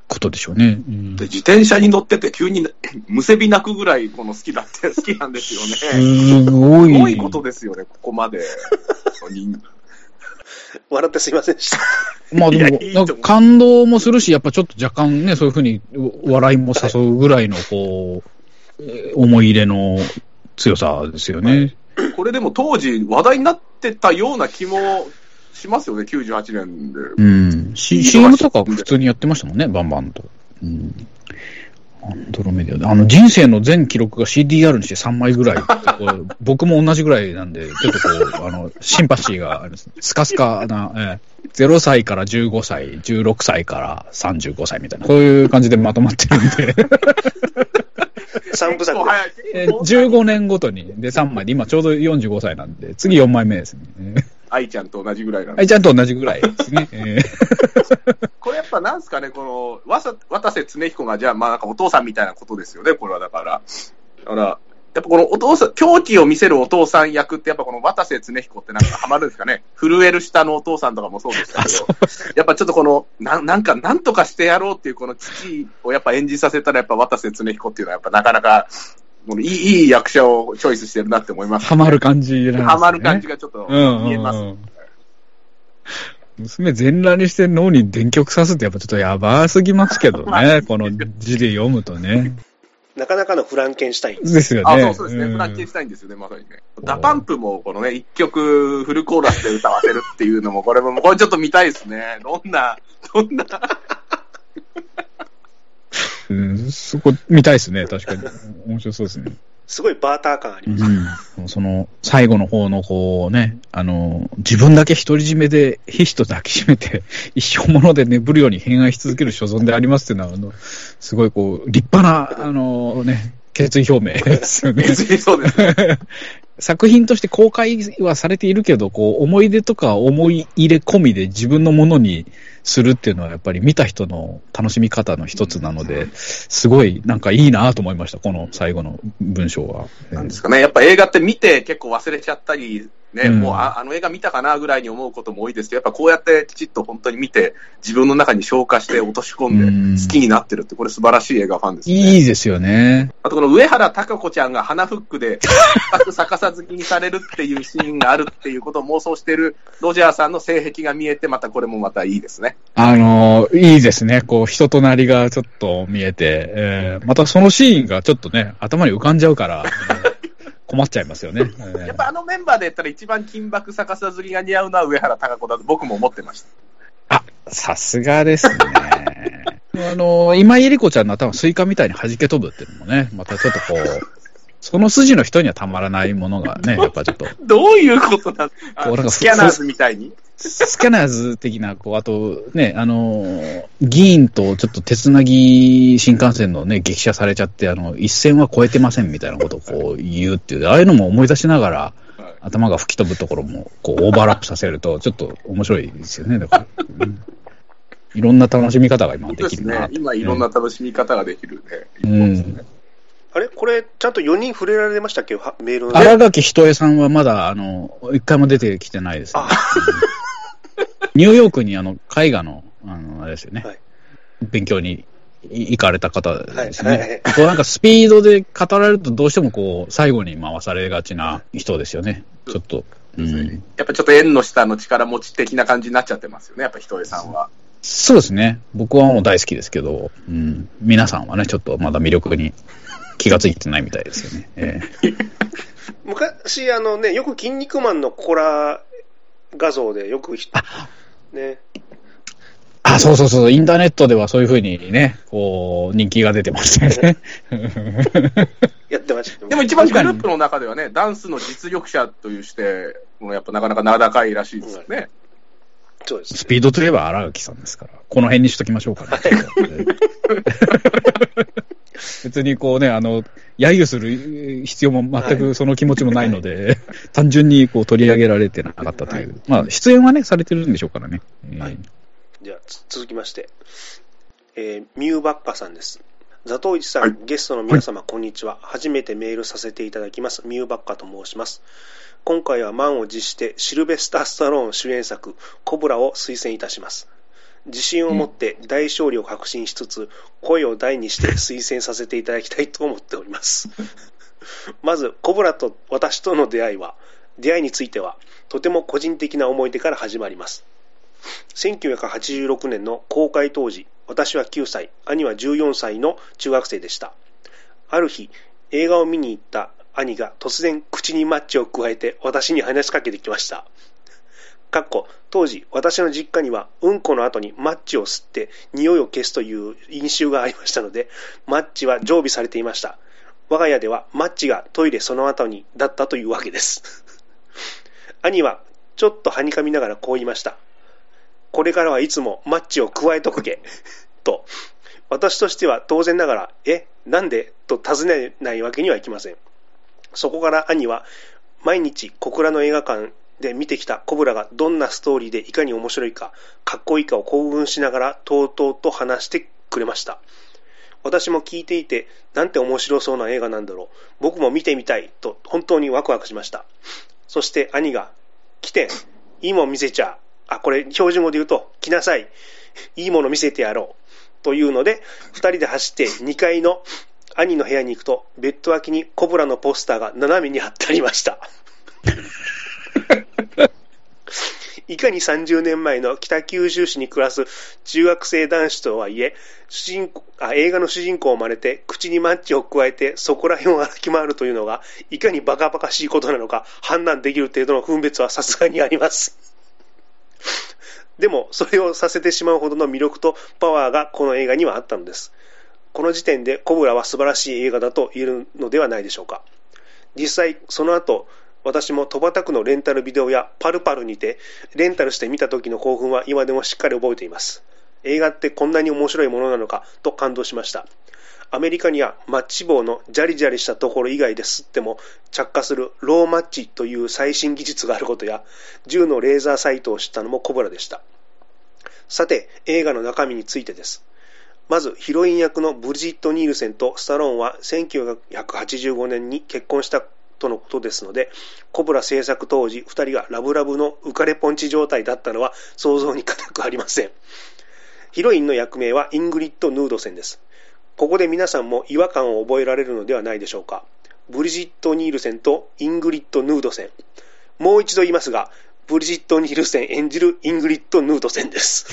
ことでしょうね。で自転車に乗ってて急にむせび泣くぐらいこの好きだって好きなんですよね。すごい。すごいことですよね、ここまで。笑ってすいませんでした。まあでも、なんか感動もするし、やっぱちょっと若干ね、そういうふうに笑いも誘うぐらいの、こう、思い入れの強さですよね。これでも当時話題になってたような気もしますよね、98年で。うん。CM とか普通にやってましたもんね、バンバンと。うん。アンドロメディアあの、人生の全記録が CDR にして3枚ぐらい 僕も同じぐらいなんで、ちょっとこう、あの、シンパシーがあるんです。スカスカな、えー、0歳から15歳、16歳から35歳みたいな、そういう感じでまとまってるんで 3部作で。15年ごとに、で3枚で、今ちょうど45歳なんで、次4枚目ですね。愛ちゃんと同じぐらいなん愛ちゃんと同じぐらいですね。これやっぱなんすかね、この、渡瀬恒彦が、じゃあ、まあなんかお父さんみたいなことですよね、これはだから。だから、やっぱこのお父さん、狂気を見せるお父さん役って、やっぱこの渡瀬恒彦ってなんかハマるんですかね？震える下のお父さんとかもそうでしたけど、やっぱちょっとこの、ななんか、なんとかしてやろうっていうこの父をやっぱ演じさせたら、やっぱ渡瀬恒彦っていうのはやっぱなかなかもういいいい役者をチョイスしてるなって思います、ね。ハマる感じなんですね。ハマる感じがちょっと見えます。うんうんうん娘全裸にして脳に電極刺すってやっぱちょっとやばすぎますけどね、この字で読むとね。なかなかのフランケンシュタインですよね。あ、そうですね、フランケンシュタインですよね、まさにね。 DA PUMP もこのね、一曲フルコーラスで歌わせるっていうのも、これも、これちょっと見たいですね。どんな、どんなうん、そこ見たいですね、確かに。面白そうですね。すごいバーター感あります、うん、その、最後の方のこうね、あの、自分だけ独り占めで、ひしと抱きしめて、一生もので眠るように偏愛し続ける所存でありますっていうのは、あの、すごいこう、立派な、あのね、決意表明ですよね。決意そうです。作品として公開はされているけど、こう、思い出とか思い入れ込みで自分のものにするっていうのはやっぱり見た人の楽しみ方の一つなので、すごいなんかいいなと思いました、この最後の文章は。なんですかね、やっぱ映画って見て結構忘れちゃったりね、うん、もうああの映画見たかなぐらいに思うことも多いですけど、やっぱこうやってきちっと本当に見て、自分の中に消化して落とし込んで好きになってるって、これ素晴らしい映画ファンですね。いいですよね。あとこの上原貴子ちゃんが花フックで、全く逆さ好きにされるっていうシーンがあるっていうことを妄想してるロジャーさんの性癖が見えて、またこれもまたいいですね。あのー、いいですね。こう、人となりがちょっと見えて、えー、またそのシーンがちょっとね、頭に浮かんじゃうから、困っちゃいますよね。やっぱあのメンバーで言ったら一番緊縛逆さ吊りが似合うのは上原多香子だと僕も思ってました。あ、さすがですね。あの、今井絵理子ちゃんの頭スイカみたいに弾け飛ぶっていうのもね、またちょっとこう、その筋の人にはたまらないものがね、やっぱちょっと。どういうことだこうなんかスキャナーズみたいに？スキャナーズ的な、こう、あと、ね、あの、議員とちょっと手つなぎ新幹線のね、激写されちゃって、あの、一線は超えてませんみたいなことをこう言うっていう、ああいうのも思い出しながら、はい、頭が吹き飛ぶところも、こう、オーバーラップさせると、ちょっと面白いですよね、だから。うんいろんな楽しみ方が今できるな、ね。今いろんな楽しみ方ができるね。うん。あれ？これ、ちゃんと4人触れられましたっけ？メールの。荒垣ひとえさんはまだ、あの、一回も出てきてないです、ね、ニューヨークにあの絵画の、あの、あれですよね、はい、勉強に行かれた方ですね。はいはいはい、こうなんかスピードで語られるとどうしてもこう、最後に回されがちな人ですよね。ちょっと。うん、やっぱちょっと縁の下の力持ち的な感じになっちゃってますよね、やっぱひとえさんは。そうですね。僕はもう大好きですけど、うん、皆さんはね、ちょっとまだ魅力に気がついてないみたいですよね。えー、昔、あのね、よく筋肉マンのコラ画像でよく、ね。あ、そうそうそう、インターネットではそういうふうにね、こう、人気が出てましたよね。やってました。でも一番グループの中ではね、ダンスの実力者というして、もうやっぱなかなか名高いらしいですよね。そうです、ね、スピードといえば荒垣さんですから、この辺にしときましょうかね。別にこうね、あの、揶揄する必要も全くその気持ちもないので、はい、単純にこう取り上げられてなかったという。はい、まあ、出演はね、されてるんでしょうからね。はい。じゃあ、続きまして、えー、ミューバッカさんです。ザトウイチさん、はい、ゲストの皆様、こんにちは。初めてメールさせていただきます。ミューバッカと申します。今回は満を持してシルベスター・スタローン主演作、コブラを推薦いたします。自信を持って大勝利を確信しつつ、声を大にして推薦させていただきたいと思っております。まず、コブラと私との出会いは、出会いについては、とても個人的な思い出から始まります。1986年の公開当時、私は9歳、兄は14歳の中学生でした。ある日、映画を見に行った兄が突然口にマッチを加えて私に話しかけてきました。かっこ当時私の実家にはうんこの後にマッチを吸って匂いを消すという飲酒がありましたのでマッチは常備されていました。我が家ではマッチがトイレその後にだったというわけです。兄はちょっとはにかみながらこう言いました。これからはいつもマッチを加えとくけ。と。私としては当然ながらえなんで？と尋ねないわけにはいきません。そこから兄は毎日小倉の映画館で見てきたコブラがどんなストーリーでいかに面白いか、かっこいいかを興奮しながらとうとうと話してくれました。私も聞いていて、なんて面白そうな映画なんだろう。僕も見てみたいと本当にワクワクしました。そして兄が、来て、いいもん見せちゃ。あ、これ標準語で言うと、来なさい。いいもの見せてやろう。というので、二人で走って2階の兄の部屋に行くと、ベッド脇にコブラのポスターが斜めに貼ってありました。いかに30年前の北九州市に暮らす中学生男子とはいえ、主人あ映画の主人公を真似て、口にマッチを加えて、そこら辺を歩き回るというのが、いかにバカバカしいことなのか判断できる程度の分別はさすがにあります。でも、それをさせてしまうほどの魅力とパワーがこの映画にはあったのです。この時点でコブラは素晴らしい映画だと言えるのではないでしょうか。実際、その後、私も戸畑区のレンタルビデオやパルパルにて、レンタルして見た時の興奮は今でもしっかり覚えています。映画ってこんなに面白いものなのかと感動しました。アメリカにはマッチ棒のジャリジャリしたところ以外で吸っても着火するローマッチという最新技術があることや、銃のレーザーサイトを知ったのもコブラでした。さて、映画の中身についてです。まず、ヒロイン役のブリジット・ニールセンとスタローンは1985年に結婚したとのことですので、コブラ制作当時、2人がラブラブの浮かれポンチ状態だったのは想像に難くありません。ヒロインの役名はイングリッド・ヌードセンです。ここで皆さんも違和感を覚えられるのではないでしょうか。ブリジット・ニールセンとイングリッド・ヌードセン。もう一度言いますが、ブリジット・ニールセン演じるイングリッド・ヌードセンです。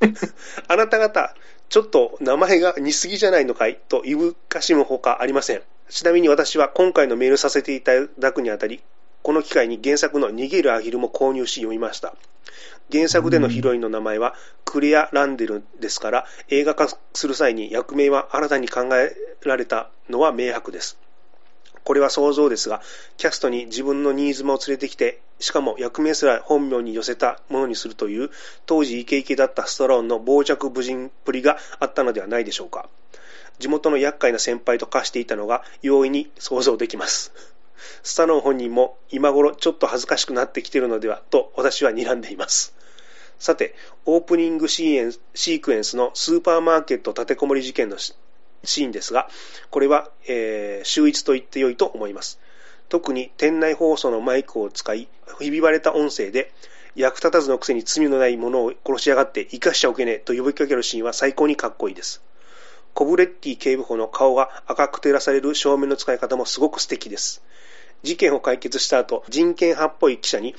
あなた方、ちょっと名前が似すぎじゃないのかいといぶかしむほかありません。ちなみに私は今回のメールさせていただくにあたり、この機会に原作の逃げるアヒルも購入し読みました。原作でのヒロインの名前はクレア・ランデルですから、映画化する際に役名は新たに考えられたのは明白です。これは想像ですが、キャストに自分のニーズも連れてきて、しかも役名すら本名に寄せたものにするという、当時イケイケだったストローンの傍若無人っぷりがあったのではないでしょうか。地元の厄介な先輩と化していたのが容易に想像できます。スタロン本人も今頃ちょっと恥ずかしくなってきてるのではと私は睨んでいます。さて、オープニングシークエンスのスーパーマーケット立てこもり事件のシーンですが、これは、えー、秀逸と言ってよいと思います。特に店内放送のマイクを使い、ひび割れた音声で、役立たずのくせに罪のない者を殺しやがって生かしちゃおけねえと呼びかけるシーンは最高にかっこいいです。コブレッティ警部補の顔が赤く照らされる照明の使い方もすごく素敵です。事件を解決した後、人権派っぽい記者に、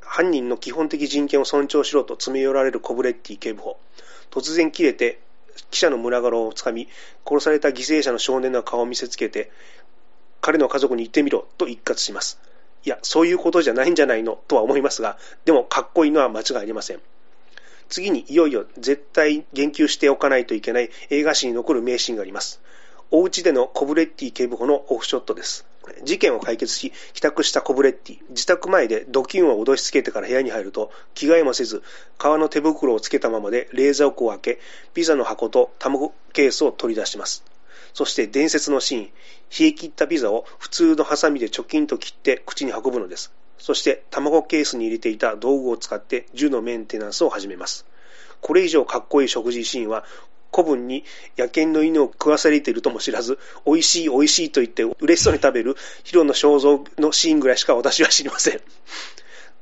犯人の基本的人権を尊重しろと詰め寄られるコブレッティ警部補。突然切れて、記者の群がろをつかみ、殺された犠牲者の少年の顔を見せつけて、彼の家族に言ってみろと一括します。いや、そういうことじゃないんじゃないの？とは思いますが、でもかっこいいのは間違いありません。次にいよいよ絶対言及しておかないといけない映画史に残る名シーンがあります。お家でのコブレッティ警部補のオフショットです。事件を解決し、帰宅したコブレッティ。自宅前でドキュンを脅しつけてから部屋に入ると、着替えもせず、革の手袋をつけたままで冷蔵庫を開け、ピザの箱と卵ケースを取り出します。そして伝説のシーン、冷え切ったピザを普通のハサミでチョキンと切って口に運ぶのです。そして卵ケースに入れていた道具を使って銃のメンテナンスを始めます。これ以上かっこいい食事シーンは古文に野犬の犬を食わされているとも知らず、美味しい美味しいと言って嬉しそうに食べるヒロの肖像のシーンぐらいしか私は知りません。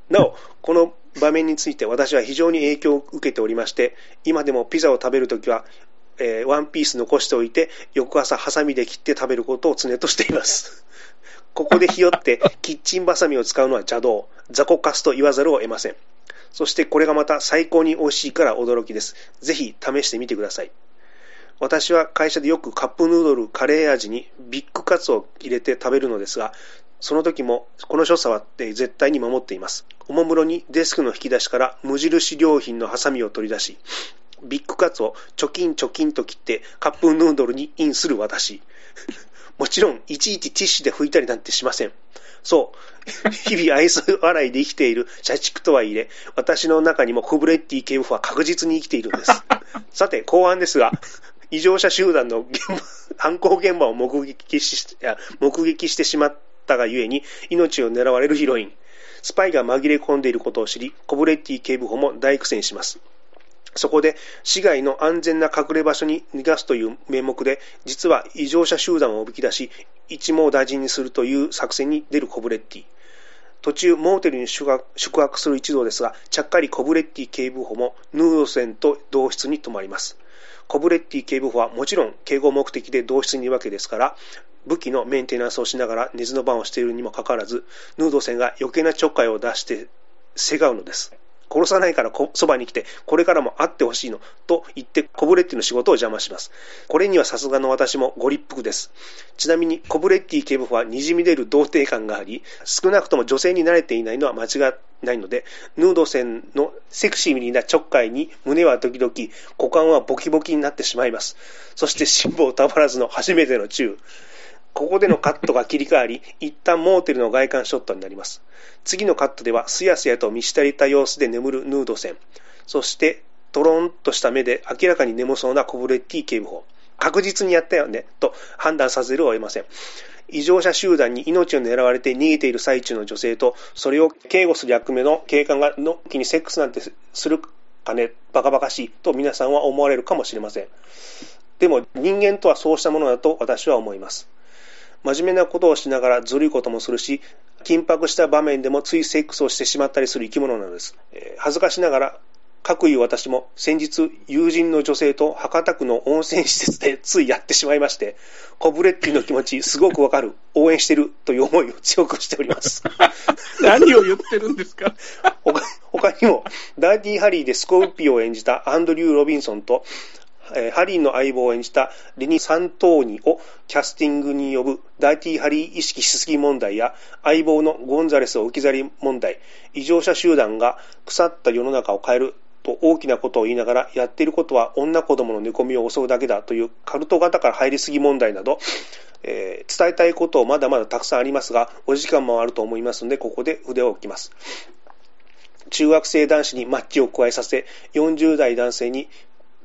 なお、この場面について私は非常に影響を受けておりまして、今でもピザを食べるときは、えー、ワンピース残しておいて、翌朝ハサミで切って食べることを常としています。ここでひよってキッチンバサミを使うのは邪道、雑魚カスと言わざるを得ません。そしてこれがまた最高に美味しいから驚きです。ぜひ試してみてください。私は会社でよくカップヌードルカレー味にビッグカツを入れて食べるのですが、その時もこの所作は絶対に守っています。おもむろにデスクの引き出しから無印良品のハサミを取り出し、ビッグカツをチョキンチョキンと切ってカップヌードルにインする私。もちろん、いちいちティッシュで拭いたりなんてしません。そう。日々愛想笑いで生きている社畜とはいえ、私の中にもコブレッティ警部補は確実に生きているんです。さて、後半ですが、異常者集団の現場、犯行現場を目撃し目撃してしまったがゆえに、命を狙われるヒロイン。スパイが紛れ込んでいることを知り、コブレッティ警部補も大苦戦します。そこで市外の安全な隠れ場所に逃がすという名目で、実は異常者集団をおびき出し、一網打尽にするという作戦に出るコブレッティ。途中、モーテルに宿泊する一同ですが、ちゃっかりコブレッティ警部補もヌード船と同室に泊まります。コブレッティ警部補はもちろん警護目的で同室にいるわけですから、武器のメンテナンスをしながら寝ずの番をしているにもかかわらず、ヌード船が余計なちょっかいを出してせがうのです。殺さないからそばに来て、これからも会ってほしいの、と言ってコブレッティの仕事を邪魔します。これにはさすがの私もご立腹です。ちなみに、コブレッティ警部補は滲み出る童貞感があり、少なくとも女性に慣れていないのは間違いないので、ヌード戦のセクシーなちょっかいに胸は時々、股間はボキボキになってしまいます。そして辛抱たまらずの初めてのチュー。ここでのカットが切り替わり、一旦モーテルの外観ショットになります。次のカットでは、すやすやと満ち足りた様子で眠るヌード船。そして、トロンとした目で明らかに眠そうなコブレッティ警部補。確実にやったよね、と判断させるを得ません。異常者集団に命を狙われて逃げている最中の女性と、それを警護する役目の警官がの気にセックスなんてするかね、バカバカしいと皆さんは思われるかもしれません。でも人間とはそうしたものだと私は思います。真面目なことをしながらずるいこともするし、緊迫した場面でもついセックスをしてしまったりする生き物なのです。えー、恥ずかしながら、各言う私も先日友人の女性と博多区の温泉施設で ついやってしまいまして、コブレッティの気持ちすごくわかる、応援してるという思いを強くしております。何を言ってるんですか？他他にも、ダーティーハリーでスコーピオを演じたアンドリュー・ロビンソンと、えー、ハリーの相棒を演じたレニ・サントーニをキャスティングに呼ぶダーティハリー意識しすぎ問題や相棒のゴンザレスを置き去り問題、異常者集団が腐った世の中を変えると大きなことを言いながらやっていることは女子供の寝込みを襲うだけだというカルト型から入りすぎ問題など、えー、伝えたいことをまだまだたくさんありますが、お時間もあると思いますので、ここで筆を置きます。中学生男子にマッチを加えさせ、40代男性に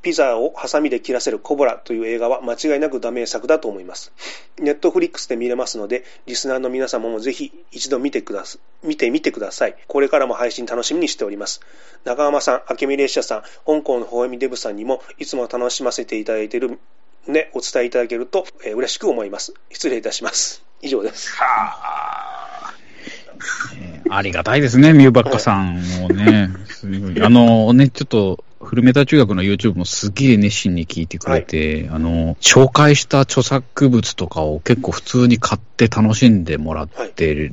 ピザをハサミで切らせるコブラという映画は間違いなくダメ作だと思います。ネットフリックスで見れますので、リスナーの皆様もぜひ一度見てくださ見てみてください。これからも配信楽しみにしております。長浜さん、明美列車さん、香港のほほえみデブさんにもいつも楽しませていただいているね、お伝えいただけると、えー、嬉しく思います。失礼いたします。以上です。はあ。えー、ありがたいですね、ミューバッカさんもね。あのね、ちょっと、フルメタ中学の YouTube もすげえ熱心に聞いてくれて、はい、あの、紹介した著作物とかを結構普通に買って楽しんでもらって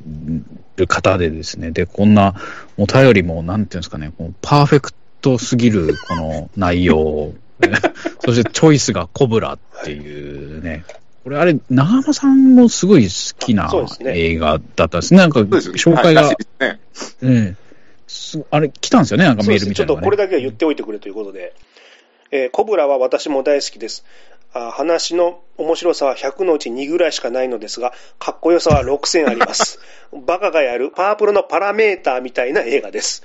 る方でですね、はい、で、こんなお便りも、なんていうんですかね、パーフェクトすぎるこの内容、そしてチョイスがコブラっていうね、これあれ、長山さんもすごい好きな映画だったんですね。なんか、紹介が。ね、えあれ、来たんですよね、なんかメールみたいな、ね、ちょっとこれだけは言っておいてくれということで。えー、コブラは私も大好きです。あ話の面白さは100のうち2ぐらいしかないのですが、かっこよさは6000あります。バカがやるパープルのパラメーターみたいな映画です。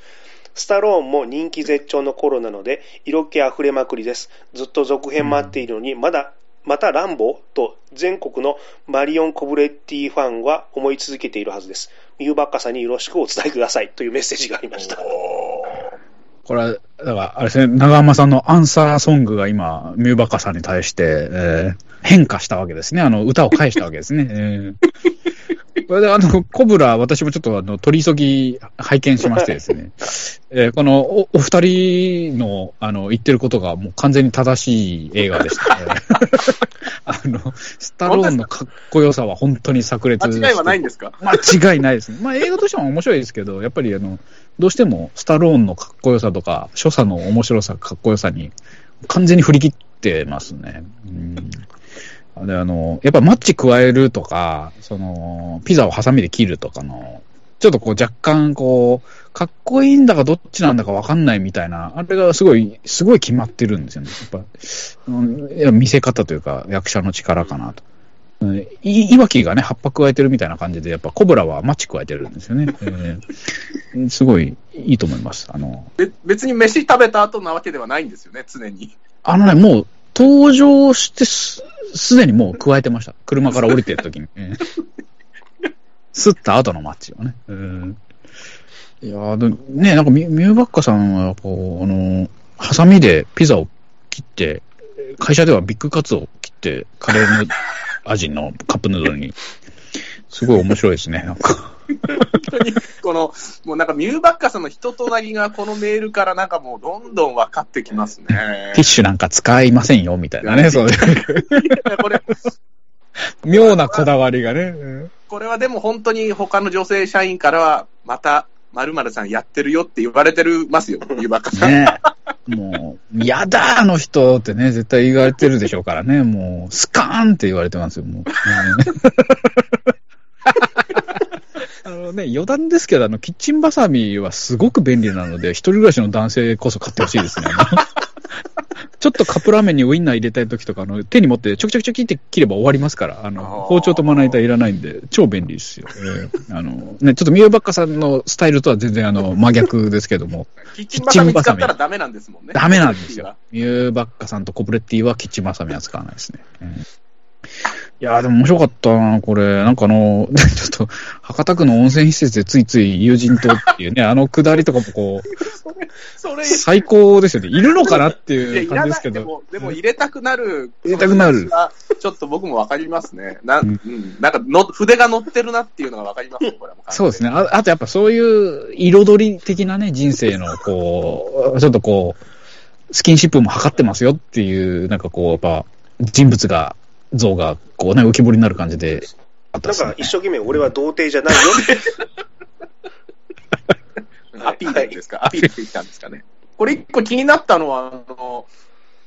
スタローンも人気絶頂の頃なので、色気あふれまくりです。ずっと続編待っているのに、まだまたランボーと全国のマリオン・コブレッティファンは思い続けているはずです。ミューバッカさんによろしくお伝えくださいというメッセージがありました。これは、だから、あれですね、長浜さんのアンサーソングが今、ミューバッカさんに対して、えー、変化したわけですね。あの、歌を返したわけですね。えーあの、コブラ、私もちょっとあの、取り急ぎ拝見しましてですね、えー、このお、お二人の、あの、言ってることがもう完全に正しい映画でしたね。あの、スタローンのかっこよさは本当に炸裂間違いはないんですか？間違いないですね。まあ映画としても面白いですけど、やっぱりあの、どうしてもスタローンのかっこよさとか、所作の面白さ、かっこよさに完全に振り切ってますね。うんで、あの、やっぱマッチ加えるとか、その、ピザをハサミで切るとかの、ちょっとこう若干こう、かっこいいんだかどっちなんだかわかんないみたいな、あれがすごい、すごい決まってるんですよね。やっぱ、うん、見せ方というか、役者の力かなと。うん、いわきがね、葉っぱ加えてるみたいな感じで、やっぱコブラはマッチ加えてるんですよね。えー、すごいいいと思います。あの別に飯食べた後なわけではないんですよね、常に。あのね、もう登場してす、すでにもう加えてました。車から降りてる時に。吸った後のマッチをね。うん、いやね、なんかミューバッカさんは、こう、あの、ハサミでピザを切って、会社ではビッグカツを切って、カレーの味のカップヌードルに。すごい面白いですね、なんか。本当に、この、もうなんかミューバッカさんの人となりがこのメールからなんかもうどんどん分かってきますね。ティッシュなんか使いませんよ、みたいなね、そういう。これ、妙なこだわりがね。これはでも本当に他の女性社員からは、また、まるさんやってるよって言われてるますよ、ミューバッカさん。ねもう、やだ、あの人ってね、絶対言われてるでしょうからね、もう、スカーンって言われてますよ、もう。ね、余談ですけど、あの、キッチンバサミはすごく便利なので、一人暮らしの男性こそ買ってほしいですね。ちょっとカップラーメンにウインナー入れたい時とか、あの、手に持ってちょきちょきちょきって切れば終わりますから、あの、包丁とまな板いらないんで、超便利ですよ。えー、あの、ね、ちょっとミューバッカさんのスタイルとは全然あの、真逆ですけども。キッチンバサミ使ったらダメなんですもんね。ダメなんですよ。ミューバッカさんとコブレッティはキッチンバサミは使わないですね。うんいやでも面白かったな、これ。なんかあの、ちょっと、博多区の温泉施設でついつい友人とっていうね、あのくだりとかもこう、最高ですよね。いるのかなっていう感じですけど。でも、でも入れたくなる。入れたくなる。ちょっと僕もわかりますね。な、うん、なんかの、筆が乗ってるなっていうのがわかりますね、これそうですねあ。あとやっぱそういう彩り的なね、人生の、こう、ちょっとこう、スキンシップも測ってますよっていう、なんかこう、やっぱ、人物が像がこうね、浮き彫りになる感じで、ね、なんか一生懸命俺は童貞じゃないよ って。アピールですか、アピールしてきたんですかね？これ一個気になったのは、あの、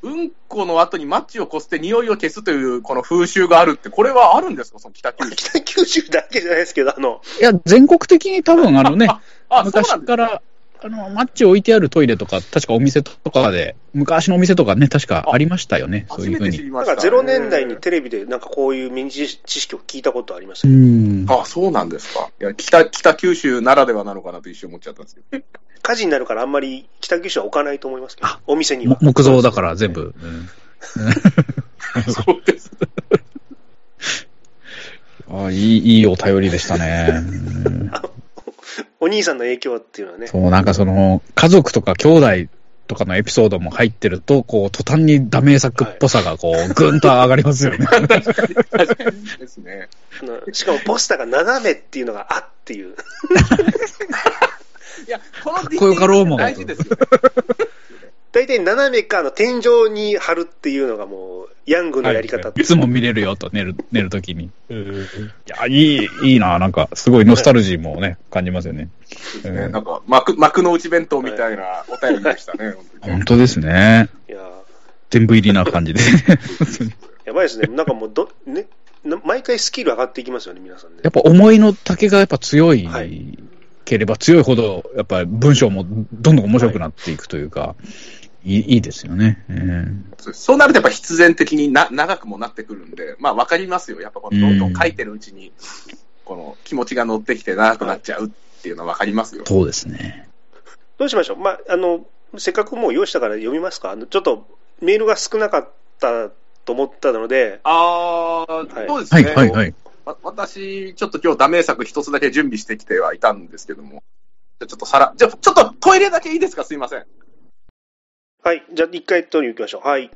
うんこの後にマッチをこすって匂いを消すというこの風習があるって、これはあるんですか、その北九州。北九州だけじゃないですけど、あの。いや、全国的に多分あのね、昔からあの、マッチ置いてあるトイレとか、確かお店とかで、昔のお店とかね、確かありましたよね、そういうふうに。なんか0年代にテレビでなんかこういうミニ知識を聞いたことありましたね。あ、そうなんですか。いや北、北九州ならではなのかなと一瞬思っちゃったんですけど。火事になるからあんまり北九州は置かないと思いますけど、お店には。木造だから全部。そうです。あいい、いいお便りでしたね。お兄さんの影響っていうのはね。そう、なんかその、家族とか兄弟とかのエピソードも入ってると、こう、途端にダメ作っぽさが、こう、ぐんと上がりますよね。確かに、確かに。ですね。しかもポスターが斜めっていうのが、あっていう。いや、このかっこよかろうもん。大事ですよ、ね。大体斜めかの天井に貼るっていうのがもう、ヤングのやり方、はい、いつも見れるよと、寝る、寝るときに。いや、いい、いいな、なんか、すごいノスタルジーもね、感じますよね。ねなんか、幕、幕の内弁当みたいなお便りでしたね、本当ですね。いや全部入りな感じで。やばいですね。なんかもうど、ね、毎回スキル上がっていきますよね、皆さんね。やっぱ思いの丈がやっぱ強い、ければ強いほど、やっぱり文章もどんどん面白くなっていくというか、はいいいいですよね、えー、そうなるとやっぱ必然的にな長くもなってくるんで、まあわかりますよ。やっぱこのどんどん書いてるうちに、この気持ちが乗ってきて長くなっちゃうっていうのはわかりますよ。そうですね。どうしましょう。まあ、あの、せっかくもう用意したから読みますか。あのちょっとメールが少なかったと思ったので。ああ、はい、そうですね。はい、はい、はい。私、ちょっと今日ダメ作一つだけ準備してきてはいたんですけども。じゃちょっと皿、じゃちょっとトイレだけいいですか？すいません。はい。じゃあ、一回取りに行きましょう。はい。